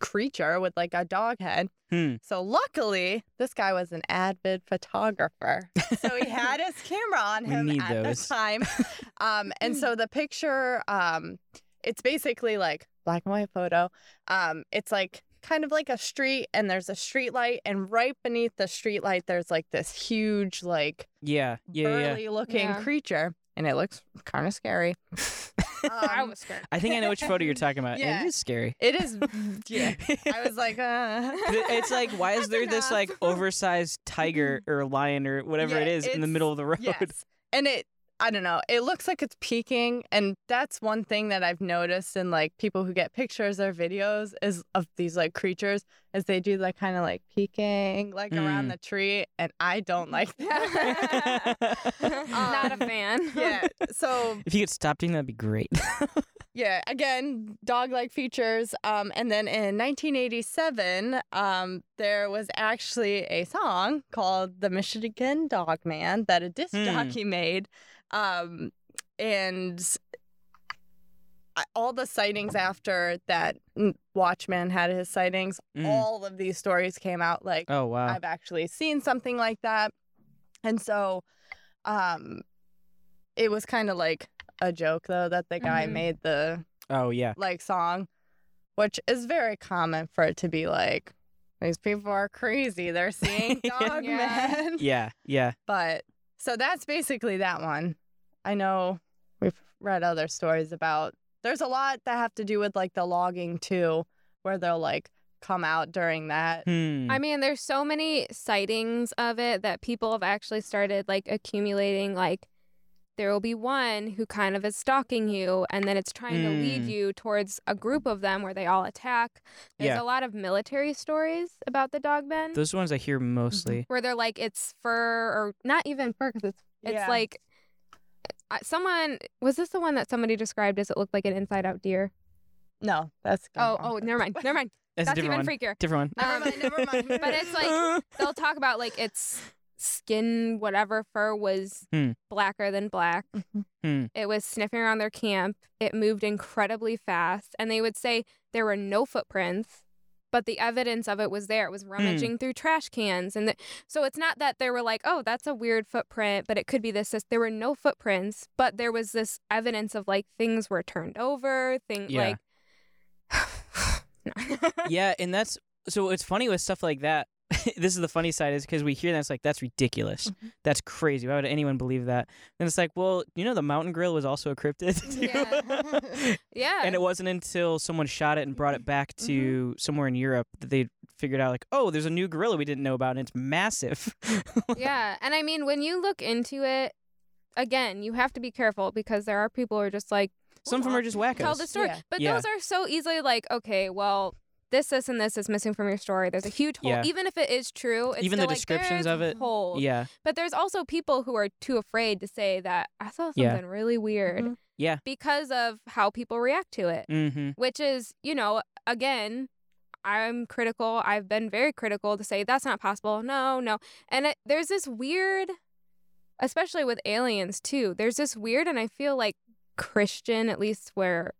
creature with like a dog head. Hmm. So luckily, this guy was an avid photographer. So he had his camera on him at those. the time. Um, and so the picture, um, it's basically like black and white photo. Um, it's like kind of like a street, and there's a street light, and right beneath the street light, there's like this huge, like Yeah. Yeah. Yeah. burly looking Yeah. creature, and it looks kind of scary. I Um, was scared. I think I know which photo you're talking about. Yeah. It is scary. It is, yeah. I was like, uh. it's like, why is there this like oversized tiger or lion or whatever Yeah, it is in the middle of the road? Yes. And it, I don't know, it looks like it's peeking. And that's one thing that I've noticed in like people who get pictures or videos is of these like creatures is they do like kind of like peeking like around Mm. the tree. And I don't like that. not a fan. yeah. So If you could stop doing that, that'd be great. yeah, again, dog like features. Um, and then in 1987, um, there was actually a song called The Michigan Dog Man that a disc Hmm. jockey made. Um, and all the sightings after that Watchman had his sightings, Mm. all of these stories came out like, Oh wow. I've actually seen something like that. And so um it was kind of like a joke though that the guy Mhm. made the Oh yeah. like song which is very common for it to be like these people are crazy. They're seeing dog Yeah. men. Yeah. Yeah. But so that's basically that one. I know we've read other stories about there's a lot that have to do with like the logging too, where they'll like come out during that. Hmm. I mean, there's so many sightings of it that people have actually started like accumulating. Like, there will be one who kind of is stalking you, and then it's trying to lead Mm. you towards a group of them where they all attack. There's Yeah. a lot of military stories about the dogmen Those ones I hear mostly. where they're like, it's fur or not even fur because it's it's Yeah. like I- someone was this the one that somebody described as it looked like an inside out deer? No, that's Oh, Kong. oh, never mind, never mind. That's, That's a different even one. freakier. Different one. Never Um, mind, never mind. but it's like they'll talk about like its skin, whatever fur was Hmm. blacker than black. Mhm. Hmm. It was sniffing around their camp. It moved incredibly fast, and they would say there were no footprints. But the evidence of it was there. It was mm. rummaging through trash cans, and the, so it's not that they were like, "Oh, that's a weird footprint," but it could be this. this. There were no footprints, but there was this evidence of like things were turned over, things Yeah. like. Yeah, and that's so it's funny with stuff like that. this is the funny side is because we hear that it's like that's ridiculous, Mm-hmm. that's crazy. Why would anyone believe that? And it's like, well, you know, the mountain gorilla was also a cryptid, too. Yeah. yeah. and it wasn't until someone shot it and brought it back Mm-hmm. to somewhere in Europe that they figured out like, oh, there's a new gorilla we didn't know about, and it's massive. yeah. And I mean, when you look into it, again, you have to be careful because there are people who are just like, Some of them are just wackos. tell the story. Yeah. But Yeah. those are so easily like, okay, well, this, this, and this is missing from your story. There's a huge hole. Yeah. Even if it is true, it's Even the still like, descriptions there's of it, Holes. yeah, But there's also people who are too afraid to say that I saw something Yeah. really weird Mhm. yeah. because of how people react to it. Mm-hmm. which is, you know, again, I'm critical. I've been very critical to say that's not possible. No, no. And it, there's this weird, especially with aliens too, there's this weird, and I feel like Christian, at least where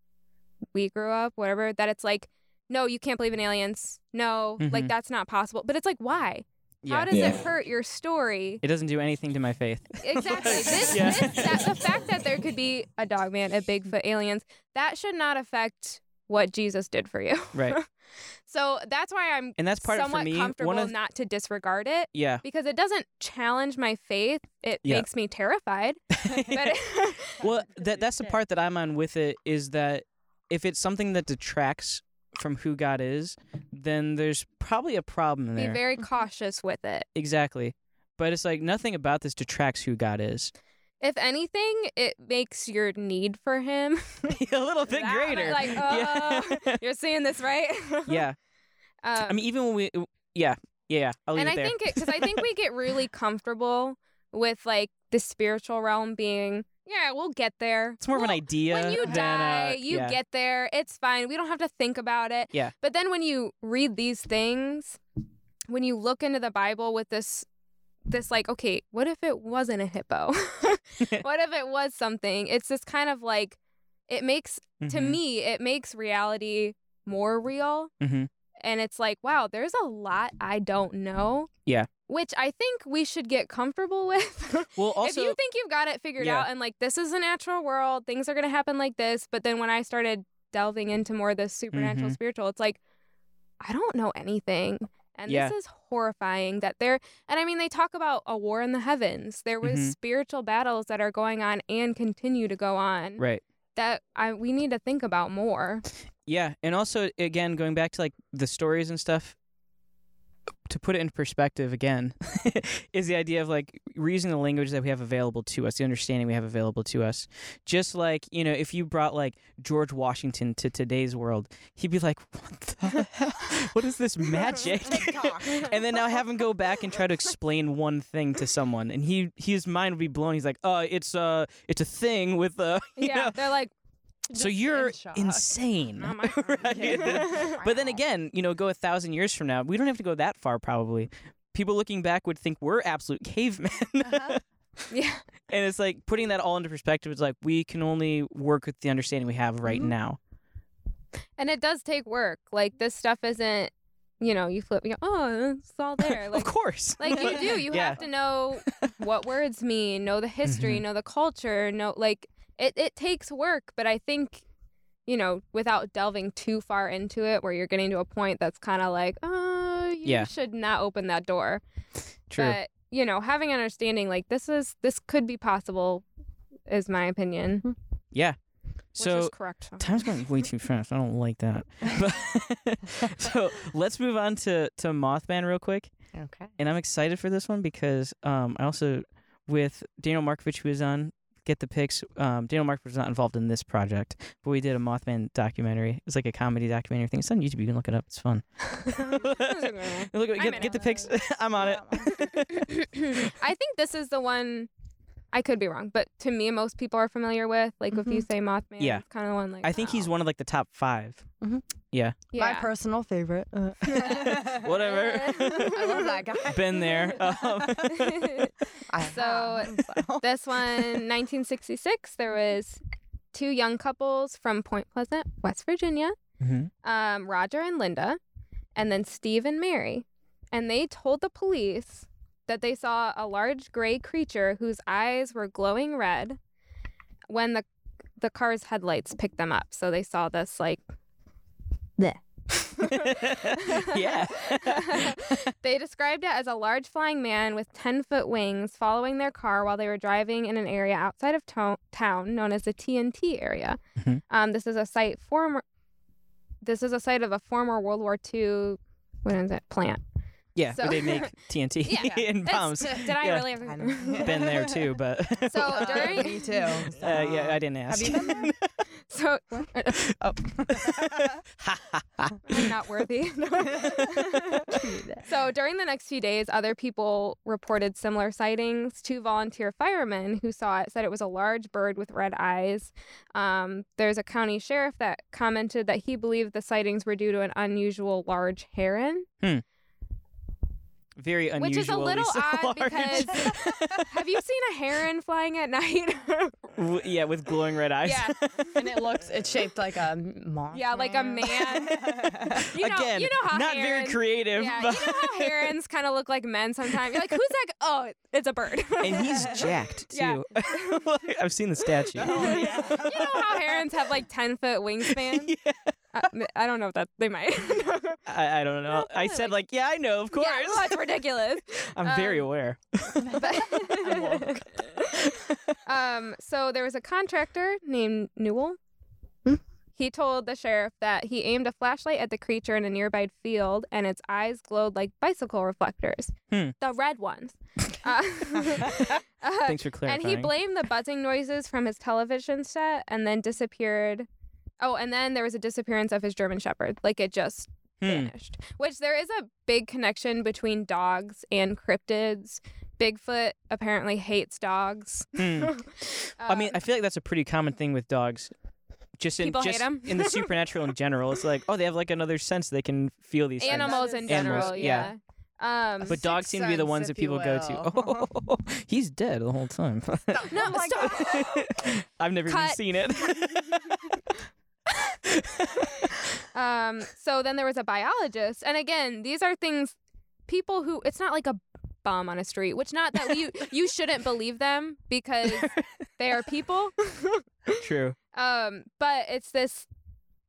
we grew up, whatever, that it's like, no, you can't believe in aliens. No, like Mhm. that's not possible. But it's like, why? Yeah. How does Yeah. it hurt your story? it doesn't do anything to my faith. Exactly. This, Yeah. this that, the fact that there could be a dog man, a Bigfoot, aliens, that should not affect what Jesus did for you. Right. So that's why I'm And that's part of somewhat for me. comfortable One of not to disregard it yeah. because it doesn't challenge my faith. It Yeah. makes me terrified. But well, that that's the part that I'm on with it is that if it's something that detracts from who God is, then there's probably a problem there. be very cautious with it. exactly. But it's like nothing about this detracts who God is. If anything, it makes your need for him a little bit that- greater. Like, oh, yeah. you're seeing this right? yeah. Um, I mean, even when we, yeah, yeah, yeah. I'll leave and it I there. think it because I think we get really comfortable with like the spiritual realm being, yeah, we'll get there. it's more of an idea. When you die, uh, you yeah. get there. It's fine. We don't have to think about it. Yeah. But then when you read these things, when you look into the Bible with this this like, okay, what if it wasn't a hippo? what if it was something? It's this kind of like it makes to Mhm, me, it makes reality more real. mhm. And it's like, wow, there's a lot I don't know. Yeah. Which I think we should get comfortable with. Well, also, if you think you've got it figured Yeah. out and like this is a natural world, things are gonna happen like this, but then when I started delving into more the supernatural Mhm. spiritual, it's like I don't know anything. And Yeah. this is horrifying that there and I mean they talk about a war in the heavens. There was Mhm. spiritual battles that are going on and continue to go on right. that I we need to think about more. Yeah, and also again going back to like the stories and stuff to put it in perspective again is the idea of like using the language that we have available to us, the understanding we have available to us. Just like, you know, if you brought like George Washington to today's world, he'd be like, "What the hell? What is this magic?" and then now have him go back and try to explain one thing to someone and he his mind would be blown. He's like, "Uh, it's uh it's a thing with uh, yeah, know, they're like so you're in insane. Right? But then again, you know, go a thousand years from now, we don't have to go that far probably. People looking back would think we're absolute cavemen. Uh-huh. yeah. and it's like putting that all into perspective, it's like we can only work with the understanding we have right Mhm. now. And it does take work. Like this stuff isn't, you know, you flip, you go, oh, it's all there. Like, of course. like you do. You Yeah. have to know what words mean, know the history, Mhm. know the culture, know like it. It takes work, but I think, you know, without delving too far into it, where you're getting to a point that's kind of like, oh, you Yeah. should not open that door. True. But you know, having an understanding like this is this could be possible, is my opinion. yeah. Which So is correct. Time's going way too fast. I don't like that. But- so let's move on to to Mothman real quick. Okay. and I'm excited for this one because um, I also with Daniel Markovich who was on Get the Pics. Um, Daniel Markovich was not involved in this project, but we did a Mothman documentary. It's like a comedy documentary thing. It's on YouTube. You can look it up. It's fun. look, get, get the pics. I'm on it. I think this is the one. I could be wrong, but to me, most people are familiar with. Like if you say Mothman, Yeah. it's kind of the one like. I think he's one of like the top five. Mhm. Yeah. Yeah. My personal favorite. Uh, Whatever. I love that guy. Been there. Um, I So- have, so. this one, 1966, there was two young couples from Point Pleasant, West Virginia, mhm. um, Roger and Linda, and then Steve and Mary. And they told the police that they saw a large gray creature whose eyes were glowing red when the the car's headlights picked them up. So they saw this like there yeah. they described it as a large flying man with 10 foot wings following their car while they were driving in an area outside of to- town known as the TNT area. Mhm. Um, this is a site former. This is a site of a former World War II. What is it? Plant. Yeah. So- where they make TNT Yeah. and It's- bombs. Did I Yeah. really? I know. Been there too, but So Uh, during- me too. Uh, yeah, I didn't Have ask. you been there? So Oh. I'm not worthy. So during the next few days, other people reported similar sightings. Two volunteer firemen who saw it said it was a large bird with red eyes. Um, there's a county sheriff that commented that he believed the sightings were due to an unusual large heron. Very unusual. Which is a little odd because- Have you seen a heron flying at night? yeah, with glowing red eyes. Yeah. and it looks, it's shaped like a moth. yeah, like a man. You know, Again, you know how not very creative. Yeah, but... you know how herons kind of look like men sometimes. You're like, who's that? Oh, it's a bird. and he's jacked Yeah. too. I've seen the statue. Oh, you know how herons have like 10 foot wingspan? Yeah. Uh, I don't know if that they might. I, I don't know. I Probably said like- like, yeah, I know, of course. Yeah, well, that's ridiculous. I'm very um, aware. But- um, so there was a contractor named Newell. Hmm? He told the sheriff that he aimed a flashlight at the creature in a nearby field, and its eyes glowed like bicycle reflectors, Hmm. the red ones. Uh, Thanks for and he blamed the buzzing noises from his television set, and then disappeared. Oh, and then there was a disappearance of his German Shepherd. Like it just Hmm. vanished. Which there is a big connection between dogs and cryptids. Bigfoot apparently hates dogs. Hmm. I mean, Um, I feel like that's a pretty common thing with dogs. Just in People hate in the supernatural in general, it's like, oh, they have like another sense they can feel these things. animals in general, Animals, yeah. yeah. Um, But dogs seem to be the ones that people go to. Oh, he's dead the whole time. no, Oh my stop. I've never even seen it. Um, so then there was a biologist, and again, these are things people who it's not like a bum on a street, which not that you you shouldn't believe them because they are people. True. Um, but it's this.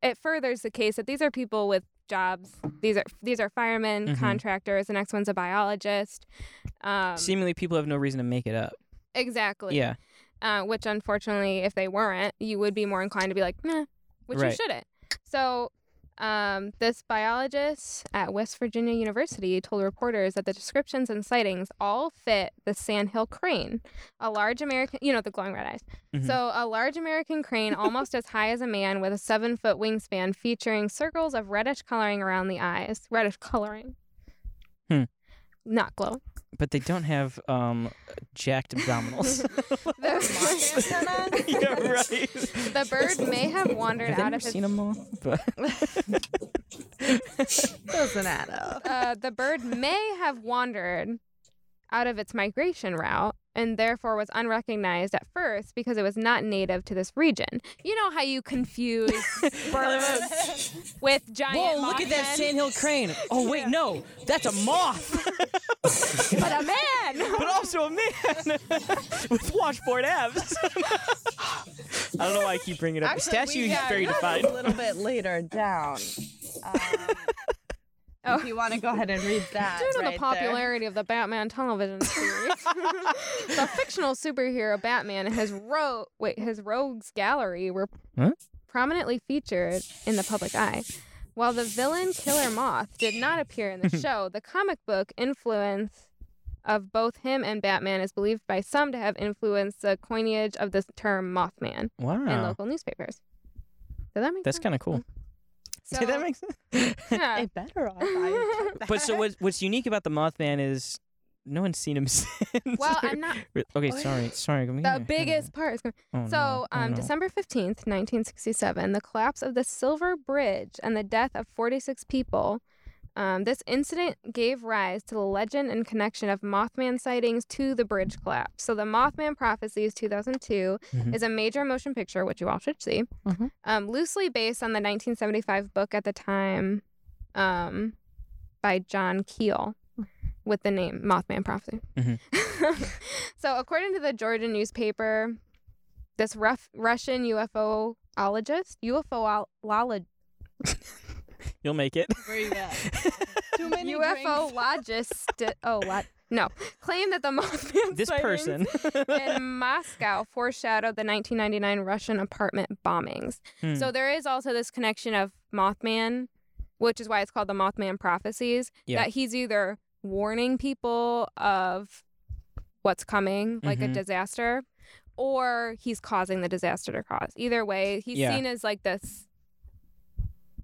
It furthers the case that these are people with jobs. These are these are firemen, Mhm. contractors. The next one's a biologist. Um, Seemingly, people have no reason to make it up. exactly. Yeah. Uh, which unfortunately, if they weren't, you would be more inclined to be like, meh, which you shouldn't. So, um, this biologist at West Virginia University told reporters that the descriptions and sightings all fit the sandhill crane, a large American, you know, the glowing red eyes. Mhm. So, a large American crane almost as high as a man with a seven foot wingspan, featuring circles of reddish coloring around the eyes. Reddish coloring. Hmm. Not glowing. But they don't have um jacked abdominals. The- yeah, right. The bird may have wandered Have they out never of his seen a moth? But Doesn't add up. uh, the bird may have wandered out of its migration route and therefore was unrecognized at first because it was not native to this region. You know how you confuse birds with giant Whoa! Look at that sandhill crane. Oh wait, no, that's a moth, But a man! but also a man with washboard abs. I don't know why I keep bringing it up. The statue is very defined. A little bit later down. Um, Oh. If you want to go ahead and read that. Due to right the popularity of the Batman television series, the fictional superhero Batman and his ro- wait his rogues gallery were Huh? prominently featured in the public eye. While the villain Killer Moth did not appear in the show, the comic book influence of both him and Batman is believed by some to have influenced the coinage of the term Mothman in local newspapers. Does that make that's kind of cool. So, Did that make sense? yeah. It better off. I would but so what's what's unique about the Mothman is no one's seen him since. Well, I'm not. okay, sorry, sorry. come The here. biggest part is going. Oh, So, no. Oh, um, no. December 15th, 1967, the collapse of the Silver Bridge and the death of 46 people. Um, this incident gave rise to the legend and connection of Mothman sightings to the bridge collapse. So, the Mothman Prophecies 2002 Mhm. is a major motion picture, which you all should see, Mhm. um, loosely based on the 1975 book at the time um, by John Keel with the name Mothman Prophecy. Mhm. so, according to the Georgian newspaper, this rough Russian UFOologist, UFOologist, You'll make it. Where you at? Too many drinks. UFOologist, oh, what? No, claim that the Mothman this person. in Moscow foreshadowed the 1999 Russian apartment bombings. Hmm. So there is also this connection of Mothman, which is why it's called the Mothman prophecies. Yeah. That he's either warning people of what's coming, like Mhm. a disaster, or he's causing the disaster to cause. Either way, he's Yeah. seen as like this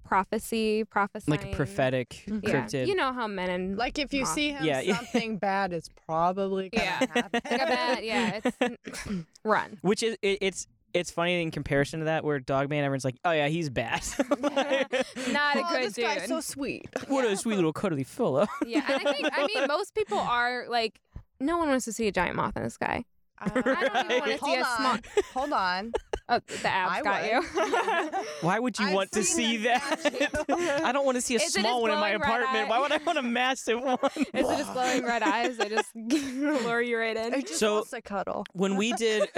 prophecy, prophesying. like a prophetic mm-hmm. Yeah. cryptid. You know how men and Like if you Moth. see him, Yeah, yeah. something bad is probably gonna Yeah. happen. like a bad, yeah, it's run. Which is it, it's it's funny in comparison to that where Dogman everyone's like, oh yeah, he's bad. Not a oh, good this dude. guy's so sweet. what a sweet little cuddly fella. Yeah, and I think I mean most people are like, no one wants to see a giant moth in the sky. Uh, I don't even wanna see Hold a small- on. Hold on. Oh, the abs I got would. you. Why would you I've want to see them that? I don't want to see a Is it small one in my glowing red apartment. eye? Why would I want a massive one? Is it just glowing red eyes? I just lure you right in. He just So- wants to cuddle. when we did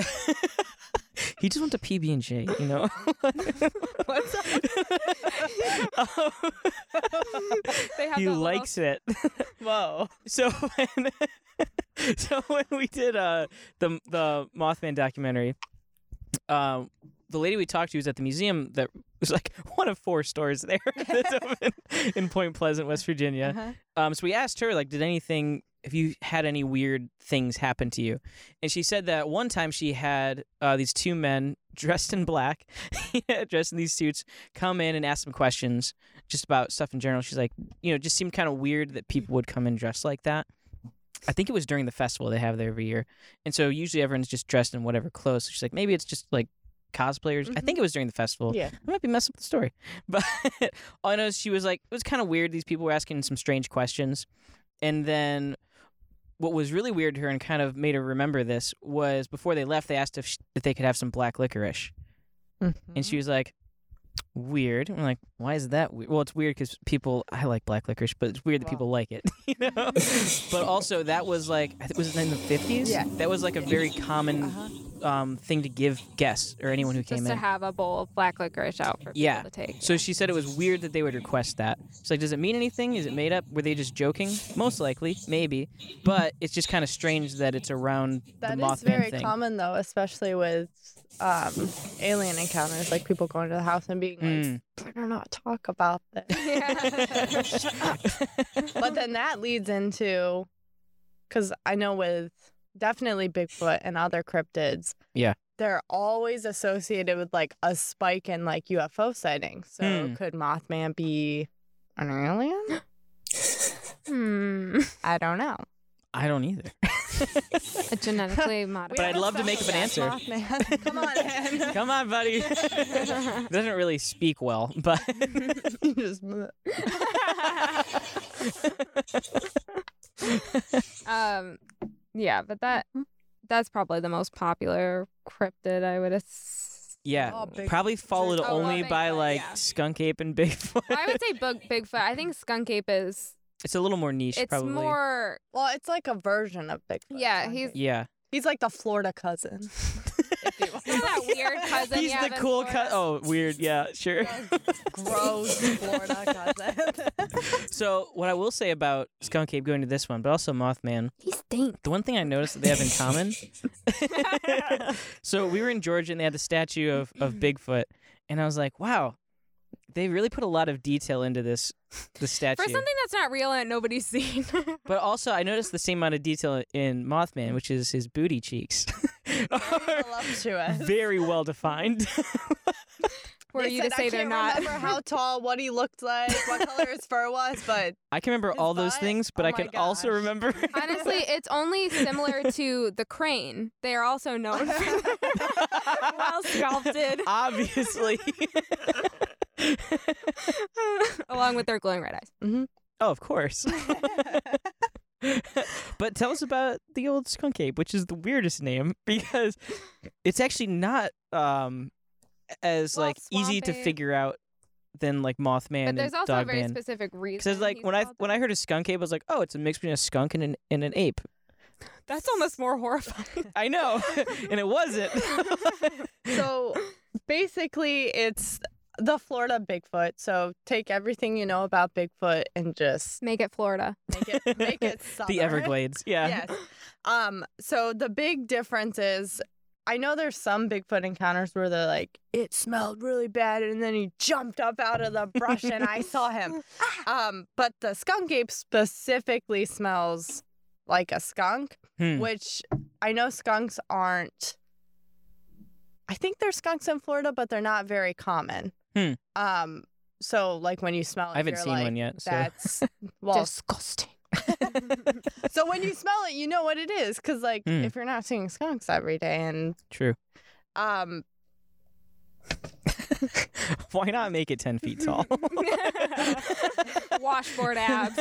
he just went to PB and J, you know. What's up? They have he that little- likes it. Whoa. So when so when we did uh the the Mothman documentary, um the lady we talked to was at the museum that was like one of four stores there that's open in Point Pleasant, West Virginia. Uh-huh. Um, so we asked her, like, did anything, if you had any weird things happen to you? And she said that one time she had uh, these two men dressed in black, dressed in these suits, come in and ask some questions just about stuff in general. She's like, you know, it just seemed kind of weird that people would come in dressed like that. I think it was during the festival they have there every year. And so usually everyone's just dressed in whatever clothes. So she's like, maybe it's just like cosplayers. I Mhm. think it was during the festival. Yeah. I might be messing with the story. But all I know is she was like, it was kind of weird. These people were asking some strange questions. And then what was really weird to her and kind of made her remember this was before they left, they asked if, sh if they could have some black licorice. And Mm-hmm. she was like, weird. I'm like, why is that weird? Well, it's weird because people, I like black licorice, but it's weird that Wow. people like it, you know? but also, that was like, I think, was it in the 50s? Yeah. That was like a very common Uh-huh. um, thing to give guests or anyone who came just to in. have a bowl of black licorice out for people Yeah. to take. So she said it was weird that they would request that. She's like, does it mean anything? Is it made up? Were they just joking? Most likely, maybe. But it's just kind of strange that it's around That the is Mothman very thing. common though, especially with um, alien encounters, like people going to the house and being like, Mm. "Better not talk about this." Yeah. But then that leads into, because I know with definitely Bigfoot and other cryptids, Yeah. they're always associated with like a spike in like UFO sightings. So Hmm. could Mothman be an alien? hmm. I don't know. I don't either. A genetically modified. But I'd love to make up an answer. Mothman. Come on, Ann. Come on, buddy. Doesn't really speak well, but just um, yeah, but that that's probably the most popular cryptid. I would assume. yeah, Oh, Bigfoot. probably followed Oh, only well, by like yeah. skunk ape and Bigfoot. I would say bug, Bigfoot. I think skunk ape is. It's a little more niche, It's probably. more. Well, it's like a version of Bigfoot. Yeah, he's- Yeah, he's like the Florida cousin. if you will. You know that weird cousin. he's you the have in cool Florida? cut. Oh, weird. Yeah, sure. Gross Florida cousin. so what I will say about skunk ape going to this one, but also Mothman, He stinks. the one thing I noticed that they have in common. so we were in Georgia and they had the statue of, of Bigfoot, and I was like, wow, they really put a lot of detail into this the statue. For something that's not real and nobody's seen. But also, I noticed the same amount of detail in Mothman, which is his booty cheeks. Voluptuous. very well defined. for They you said, to say I they're can't not. remember how tall, what he looked like, what color his fur was, but I can remember His all those butt? things, but Oh I my can also gosh. remember. Honestly, it's only similar to the crane. They are also known for well sculpted, Obviously. along with their glowing red eyes. Mm-hmm. oh, of course. but tell us about the old skunk ape, which is the weirdest name because it's actually not um as Well, like easy swamp to figure out than like Mothman But there's and also a very Dogman. specific reason. Because like when I called when. I heard a skunk ape, I was like, oh, it's a mix between a skunk and an and an ape. that's almost more horrifying. I know, and it wasn't. so basically it's the Florida Bigfoot. So take everything you know about Bigfoot and just Make it Florida. make it make it the. Everglades. Yeah. Yes. Um, so the big difference is I know there's some Bigfoot encounters where they're like, it smelled really bad and then he jumped up out of the brush and I saw him. Um, but the skunk ape specifically smells like a skunk, Hmm. which I know skunks aren't I think there's skunks in Florida, but they're not very common. Hmm. Um, so like when you smell it, I haven't you're seen like, one yet. So That's well, Disgusting. so when you smell it, you know what it is, because like Mm. if you're not seeing skunks every day, and true. um, Why not make it ten feet tall? Washboard abs.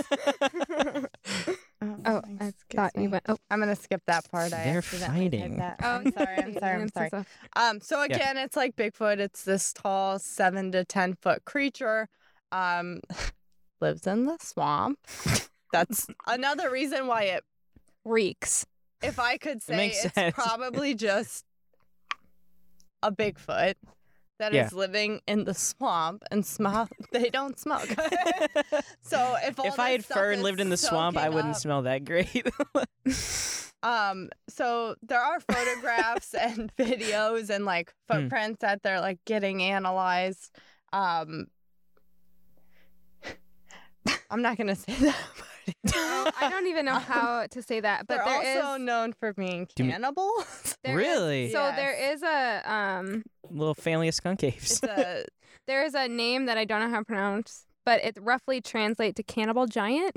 Oh, I thought you went. Oh, I'm gonna skip that part. I They're accidentally hit fighting. that. oh, I'm sorry. I'm sorry. I'm sorry. Um, so Yeah. again, it's like Bigfoot. It's this tall, seven to ten foot creature. Um, lives in the swamp. That's another reason why it. Reeks. If I could say, makes it's sense. probably just a Bigfoot that is Yeah. living in the swamp and smell. They don't smoke. so if all if I had stuff fur and lived in the swamp, I wouldn't up- smell that great. Um, so there are photographs and videos and like Hmm. footprints that they're like getting analyzed. Um, I'm not gonna say that. I don't even know how to say that, but they're there also is- known for being Do you mean- cannibals. there is- Really? so there Yes. is a um Little family of skunk apes. it's a there is a name that I don't know how to pronounce, but it roughly translates to cannibal giant.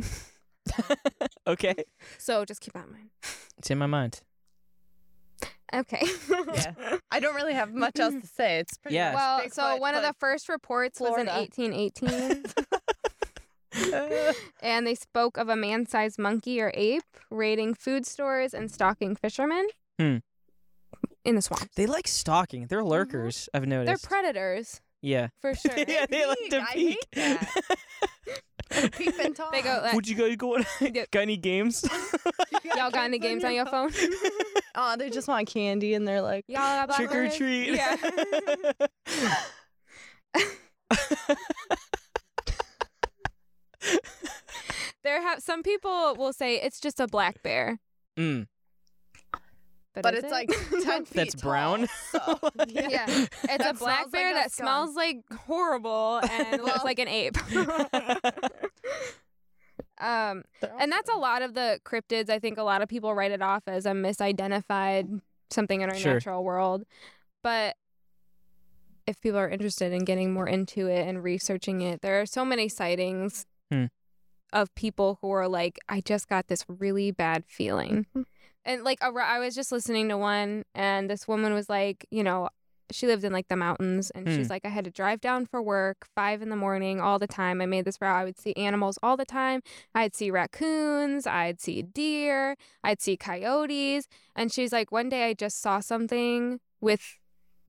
okay, So just keep that in mind. it's in my mind. Okay. yeah. I don't really have much else to say. It's pretty Yeah. much Well, so one of the but first reports was Florida. in 1818. and they spoke of a man-sized monkey or ape raiding food stores and stalking fishermen Hmm. in the swamp. They like stalking. They're lurkers. I've noticed. They're predators yeah. for sure. yeah, they like peek. to I peek. peep and talk. They go, like, Would you guys go on? Yeah. Got any games? y'all got any games on your phone? Oh, they just want candy and they're like, Y'all got Trick or treat. Yeah. there have some people will say it's just a black bear, mm. but, but it's it? like 10 feet That's brown? tall, so, yeah. It's a black smells like bear that skunk. smells like horrible and looks like an ape. um, and that's a lot of the cryptids. I think a lot of people write it off as a misidentified something in our Sure. natural world. But if people are interested in getting more into it and researching it, there are so many sightings Hmm. Of people who are like, I just got this really bad feeling. Mhm. And like, I was just listening to one, and this woman was like, you know, she lived in like the mountains, and Hmm. she's like, I had to drive down for work five in the morning all the time. I made this route. I would see animals all the time. I'd see raccoons, I'd see deer, I'd see coyotes. And she's like, one day I just saw something with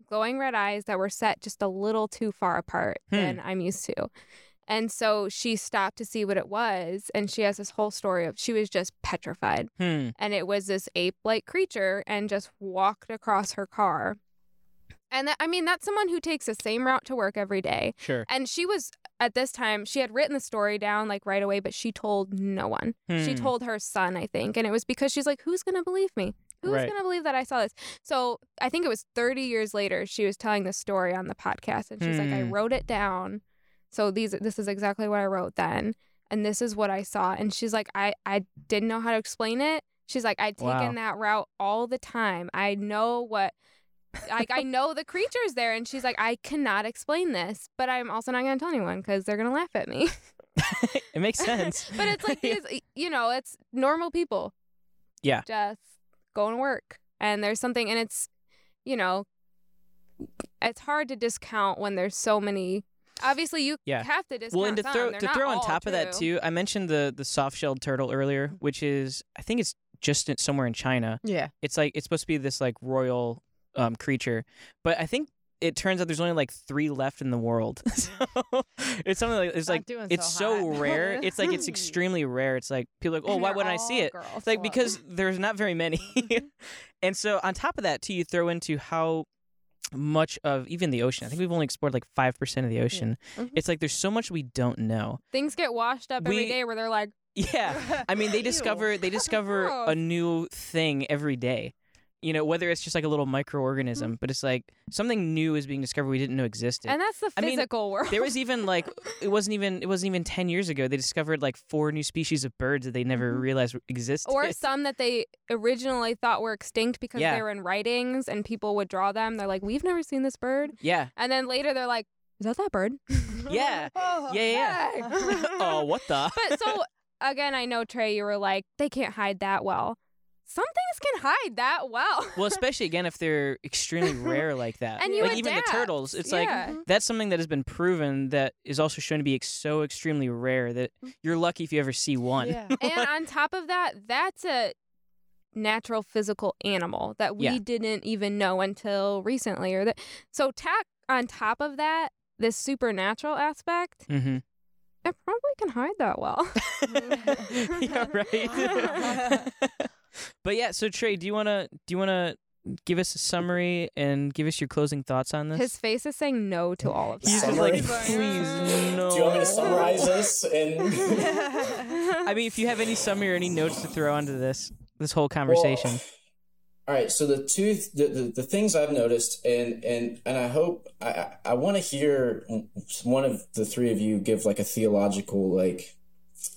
glowing red eyes that were set just a little too far apart Hmm. than I'm used to. And so she stopped to see what it was. And she has this whole story of she was just petrified. Hmm. And it was this ape like creature and just walked across her car. And that, I mean, that's someone who takes the same route to work every day. Sure. And she was at this time, she had written the story down like right away, but she told no one. She Hmm. told her son, I think. And it was because she's like, who's going to believe me? Who's Right. going to believe that I saw this? So I think it was 30 years later, she was telling the story on the podcast. And she's like, I Hmm. wrote it down. So these, this is exactly what I wrote then. And this is what I saw. And she's like, I, I didn't know how to explain it. She's like, I'd taken Wow. that route all the time. I know what like I know the creature's there, and she's like, I cannot explain this, but I'm also not gonna tell anyone because they're gonna laugh at me. it makes sense. but it's like these, you know, it's normal people. Yeah. Just going to work, and there's something, and it's, you know, it's hard to discount when there's so many. Obviously, you Yeah. have to discount well, and to some. throw They're to throw on all top of that too, I mentioned the the soft-shelled turtle earlier, which is I think it's just in- somewhere in China. Yeah. It's like it's supposed to be this like royal um, creature, but I think it turns out there's only like three left in the world. so it's something like it's like it's so so, rare. It's like it's extremely rare. It's like people are like, oh, And why wouldn't I see it? girls, It's like because there's not very many. and so on top of that too, you throw into how much of even the ocean. I think we've only explored like five percent of the ocean. Mhm. It's like there's so much we don't know. things get washed up every We- day where they're like, Yeah. I mean, they discover they discover a new thing every day. You know, whether it's just like a little microorganism, but it's like something new is being discovered we didn't know existed. and that's the I mean, physical world. there was even like it wasn't even it wasn't even 10 years ago they discovered like four new species of birds that they never Mhm. realized existed. or some that they originally thought were extinct because Yeah. they were in writings and people would draw them. They're like, we've never seen this bird. yeah. And then later they're like, is that that bird? Yeah. Yeah, yeah. yeah. oh, what the? but so again, I know Trey, you were like, they can't hide that well. Some things can hide that well. well, especially again if they're extremely rare like that. and you like even the turtles, it's Yeah. like that's something that has been proven that is also shown to be ex- so extremely rare that you're lucky if you ever see one. Yeah. and on top of that, that's a natural physical animal that we Yeah. didn't even know until recently or that so tack on top of that this supernatural aspect Mm-hmm. it probably can hide that well yeah, right. But yeah, so Trey, do you wanna do you wanna give us a summary and give us your closing thoughts on this? his face is saying no to all of that He's just like, please no. Do you want me to summarize this? And I mean, if you have any summary or any notes to throw onto this this whole conversation. all right. So the two the, the, the things I've noticed, and and and I hope I I, I want to hear one of the three of you give like a theological like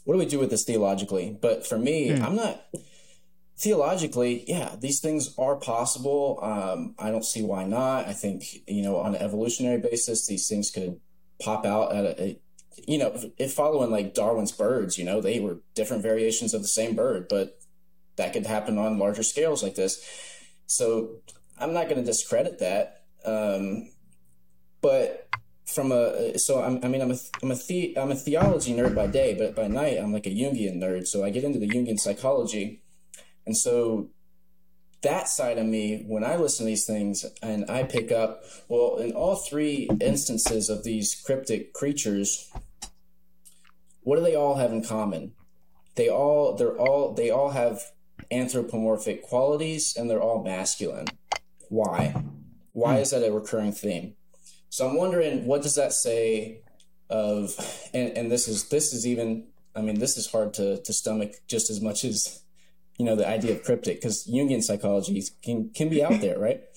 what do we do with this theologically? But for me, Hmm. I'm not theologically. Yeah, these things are possible. Um, I don't see why not. I think you know on an evolutionary basis, these things could pop out at a, a you know, if, following like Darwin's birds, you know, they were different variations of the same bird, but that could happen on larger scales like this. So I'm not going to discredit that. Um, but from a so I'm, I mean I'm a I'm a the, I'm a theology nerd by day, but by night I'm like a Jungian nerd. So I get into the Jungian psychology, and so that side of me when I listen to these things and I pick up well in all three instances of these cryptic creatures, what do they all have in common? They all they're all they all have anthropomorphic qualities and they're all masculine. Why? Why hmm. is that a recurring theme? So I'm wondering what does that say of and, and this is this is even I mean this is hard to, to stomach just as much as you know the idea of cryptic because Jungian psychology can can be out there, right?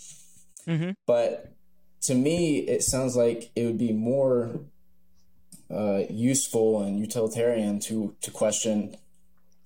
Mm-hmm. But to me, it sounds like it would be more uh, useful and utilitarian to to question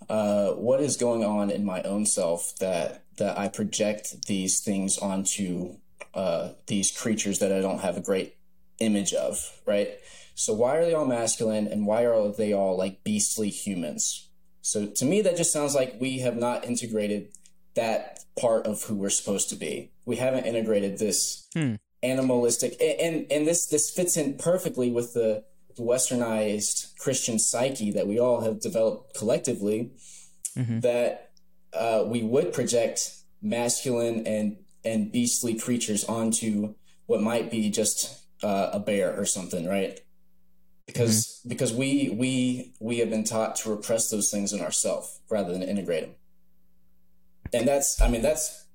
uh, what is going on in my own self that that I project these things onto uh, these creatures that I don't have a great image of, right? So why are they all masculine and why are they all like beastly humans? So to me, that just sounds like we have not integrated that part of who we're supposed to be. We haven't integrated this Hmm. animalistic, and, and this this fits in perfectly with the westernized Christian psyche that we all have developed collectively. Mhm. That uh, we would project masculine and and beastly creatures onto what might be just uh, a bear or something, right? Because mm-hmm. because we we we have been taught to repress those things in ourselves rather than integrate them, and that's I mean that's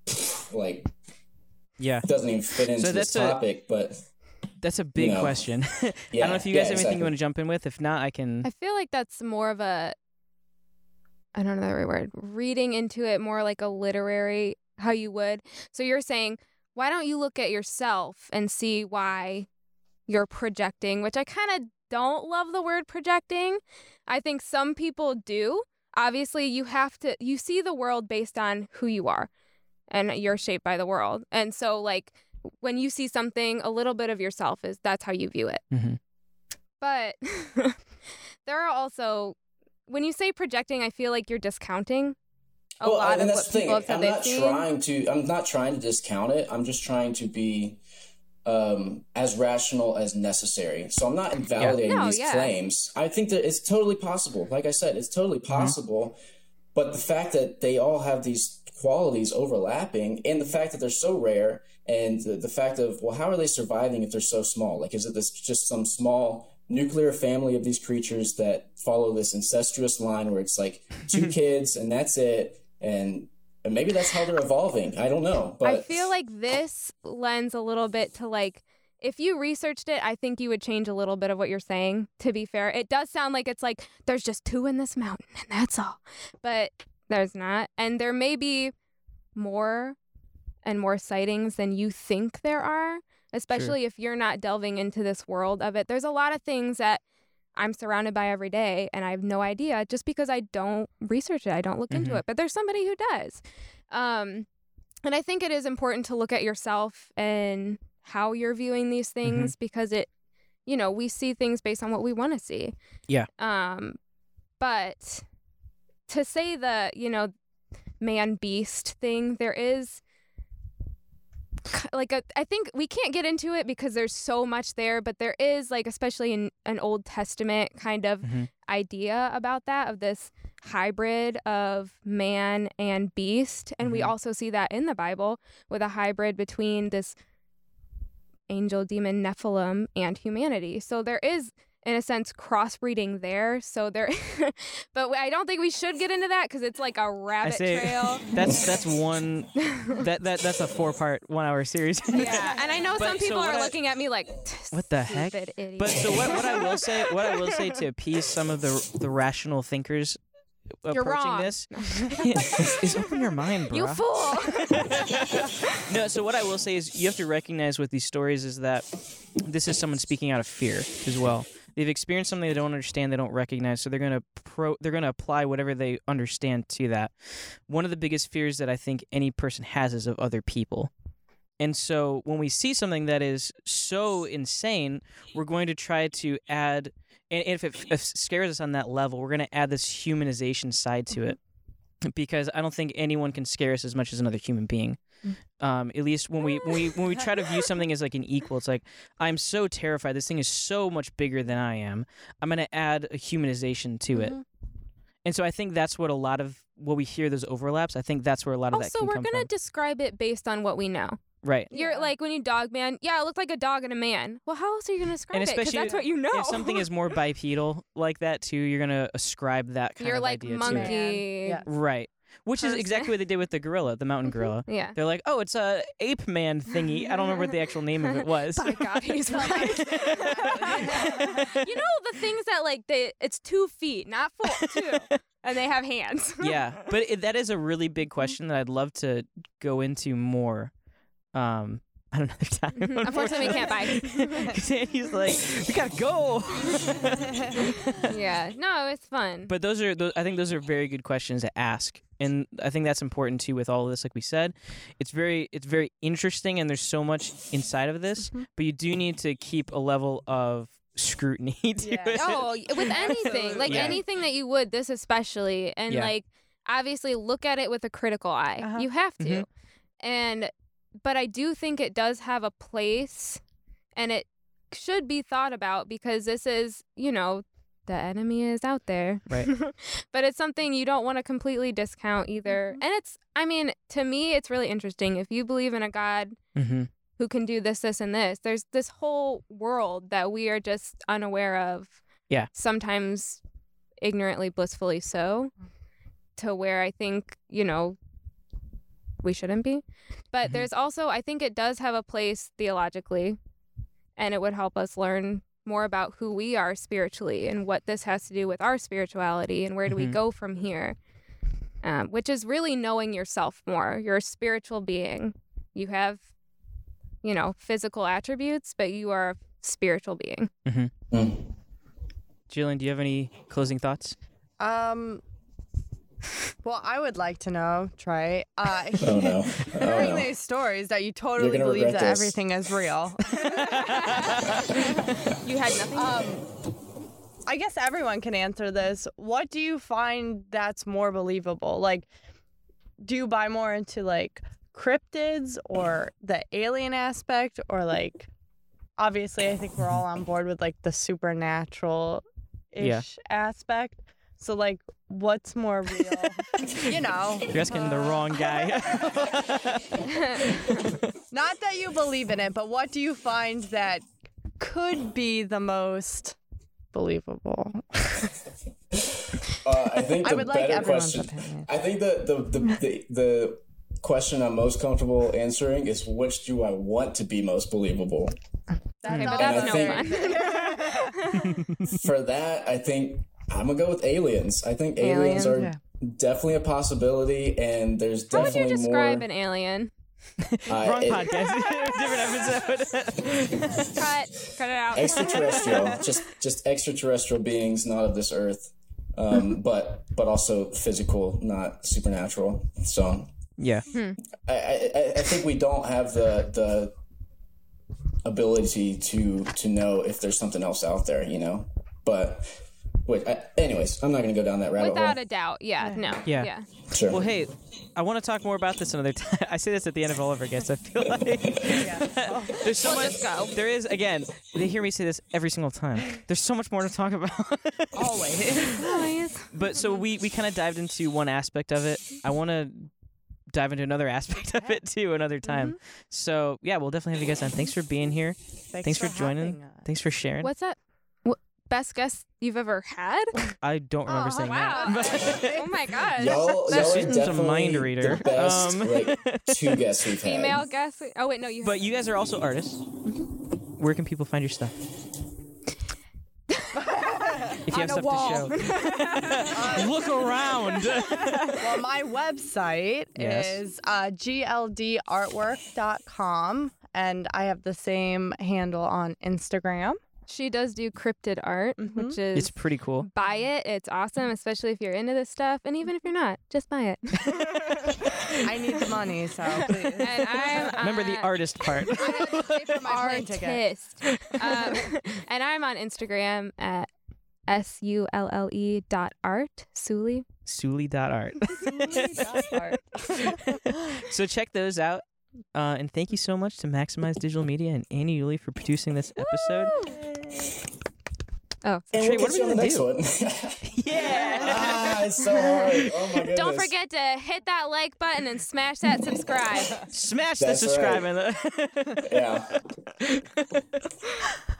like Yeah, doesn't even fit into this that's a- topic, but that's a big know. question. I don't know if you yeah, guys have anything exactly. you want to jump in with. If not, I can. I feel like that's more of a I don't know the right word. Reading into it more like a literary how you would. So you're saying, why don't you look at yourself and see why you're projecting, which I kind of don't love the word projecting. I think some people do. Obviously, you have to you see the world based on who you are and you're shaped by the world. And so like when you see something, a little bit of yourself is that's how you view it. Mm-hmm. But there are also when you say projecting, I feel like you're discounting a Well, lot and of that's what the people have thing. said I'm they've not seen. trying to. I'm not trying to discount it. I'm just trying to be um, as rational as necessary. So I'm not invalidating No, these yeah. claims. I think that it's totally possible. Like I said, it's totally Mm-hmm. possible. But the fact that they all have these qualities overlapping, and the fact that they're so rare, and the, the fact of well, how are they surviving if they're so small? Like, is it this just some small nuclear family of these creatures that follow this incestuous line where it's like two kids and that's it, and and maybe that's how they're evolving. I don't know, but I feel like this lends a little bit to like if you researched it, I think you would change a little bit of what you're saying. To be fair, it does sound like it's like there's just two in this mountain and that's all, but there's not, and there may be more and more sightings than you think there are. Especially if you're not delving into this world of it. There's a lot of things that I'm surrounded by every day and I have no idea just because I don't research it. I don't look into Mhm. it. But there's somebody who does. Um, and I think it is important to look at yourself and how you're viewing these things because it, you know, we see things based on what we want to see. Yeah. Um, but to say the, you know, man beast thing, there is like a, I think we can't get into it because there's so much there, but there is like especially in an Old Testament kind of Mhm. idea about that of this hybrid of man and beast, and we Mhm. also see that in the Bible with a hybrid between this angel demon Nephilim and humanity. So there is in a sense crossbreeding there. So there but I don't think we should get into that because it's like a rabbit say trail. that's that's one that that that's a four part one hour series. Yeah, and I know But some people what are I- looking at me like, What the heck? Idiot." But so what, what I will say what I will say to appease some of the the rational thinkers You're approaching wrong. this is, is open your mind, bro. you fool. no, so what I will say is you have to recognize with these stories is that this is someone speaking out of fear as well. They've experienced something they don't understand, they don't recognize, so they're gonna pro they're gonna apply whatever they understand to that. One of the biggest fears that I think any person has is of other people. And so when we see something that is so insane, we're going to try to add and if it, if it scares us on that level, we're going to add this humanization side to it. Mm-hmm. Because I don't think anyone can scare us as much as another human being. Um, at least when we when we when we try to view something as like an equal, it's like I'm so terrified. This thing is so much bigger than I am. I'm going to add a humanization to it. Mhm. And so I think that's what a lot of what we hear those overlaps. I think that's where a lot of that Also, we're gonna from. describe it based on what we know. right. You're Yeah. like when you dog man, yeah, it looked like a dog and a man. Well, how else are you gonna describe And it? Because especially that's what you know. If something is more bipedal like that too, you're gonna ascribe that kind you're of like idea monkey. to it. Man. Yeah. Right. Which is exactly what they did with the gorilla, the mountain gorilla. Yeah. They're like, oh, it's a ape man thingy. I don't remember what the actual name of it was. By God, he's right. you know the things that like they it's two feet, not four, two, and they have hands. yeah, but it, that is a really big question that I'd love to go into more. Um, at another time. Mhm. Unfortunately, we can't bye. Because Andy's like, we gotta go. yeah. No, it's fun. But those are, those, I think, those are very good questions to ask, and I think that's important too. With all of this, like we said, it's very, it's very interesting, and there's so much inside of this. Mhm. But you do need to keep a level of scrutiny to Yeah. it. Oh, with anything, like Yeah. anything that you would, this especially, and Yeah. like obviously look at it with a critical eye. Uh-huh. You have to, Mhm. and but I do think it does have a place, and it should be thought about because this is, you know, the enemy is out there, Right. but it's something you don't want to completely discount either. And it's, I mean, to me, it's really interesting if you believe in a God Mm-hmm. who can do this, this, and this. There's this whole world that we are just unaware of. Yeah. Sometimes ignorantly, blissfully so, to where I think, you know, we shouldn't be. But Mhm. there's also, I think it does have a place theologically, and it would help us learn more about who we are spiritually and what this has to do with our spirituality and where do we Mhm. go from here. Um, which is really knowing yourself more. You're a spiritual being. You have you know, physical attributes, but you are a spiritual being. Mm. Jillian, do you have any closing thoughts? Um, Well, I would like to know, Trey. Uh, Oh no. Oh hearing no. these stories that you totally believe that this. everything is real. You had nothing. um, I guess everyone can answer this. What do you find that's more believable? Like, do you buy more into like cryptids or the alien aspect, or like, obviously, I think we're all on board with like the supernatural ish Yeah. aspect. So, like, what's more real? you know, You're asking the wrong guy. not that you believe in it, but what do you find that could be the most believable? Uh, I think I the would like better everyone's question. opinion. I think the the, the the the question I'm most comfortable answering is which do I want to be most believable? That's Okay, but that's no think- fun. For that, I think I'm gonna go with aliens. I think aliens, Aliens, are yeah. definitely a possibility, and there's How would you definitely describe more. an alien? uh, wrong it- podcast. Different episode. Cut. Cut it out. extraterrestrial, just just extraterrestrial beings, not of this earth, um, but but also physical, not supernatural. So yeah. I, I, I think we don't have the the ability to to know if there's something else out there, you know. But wait, I, anyways, I'm not going to go down that rabbit Without hole. a doubt. Yeah. No. Yeah. Yeah. sure. Well, hey, I want to talk more about this another time. I say this at the end of all of our guests. I feel like there's so We'll much. just go. There is again. They hear me say this every single time. There's so much more to talk about. Always. Always. but so we we kind of dived into one aspect of it. I want to dive into another aspect of it too another time. Mm-hmm. So yeah, we'll definitely have you guys on. Thanks for being here. Thanks, for, joining. us. Thanks for sharing. What's that? What best guess you've ever had? I don't remember Oh, saying wow. that. oh my gosh. Y'all, y'all That's are Susan's a mind reader. the best Um, like two guests we've had. female guess. Oh wait, no, you. but you guys are also artists. Where can people find your stuff? if you have On a stuff wall. to show. Look around. Well, my website Yes. is uh, gldartwork.com, and I have the same handle on Instagram. She does do cryptid art, Mhm. which is it's pretty cool. buy it. It's awesome, especially if you're into this stuff, and even if you're not, just buy it. I need the money, so please. and I'm Remember the uh, artist part. I have to pay for my artist. um, and I'm on Instagram at s u l l e dot art Suli. Suli.art. Suli's art. So check those out. Uh, and thank you so much to Maximize Digital Media and Annie Yuli for producing this episode. Oh, And Trey, we'll what are we you gonna do? one. Yeah. ah, it's so hard. Oh my goodness. don't forget to hit that like button and smash that subscribe. Smash the subscribe right. and the Yeah.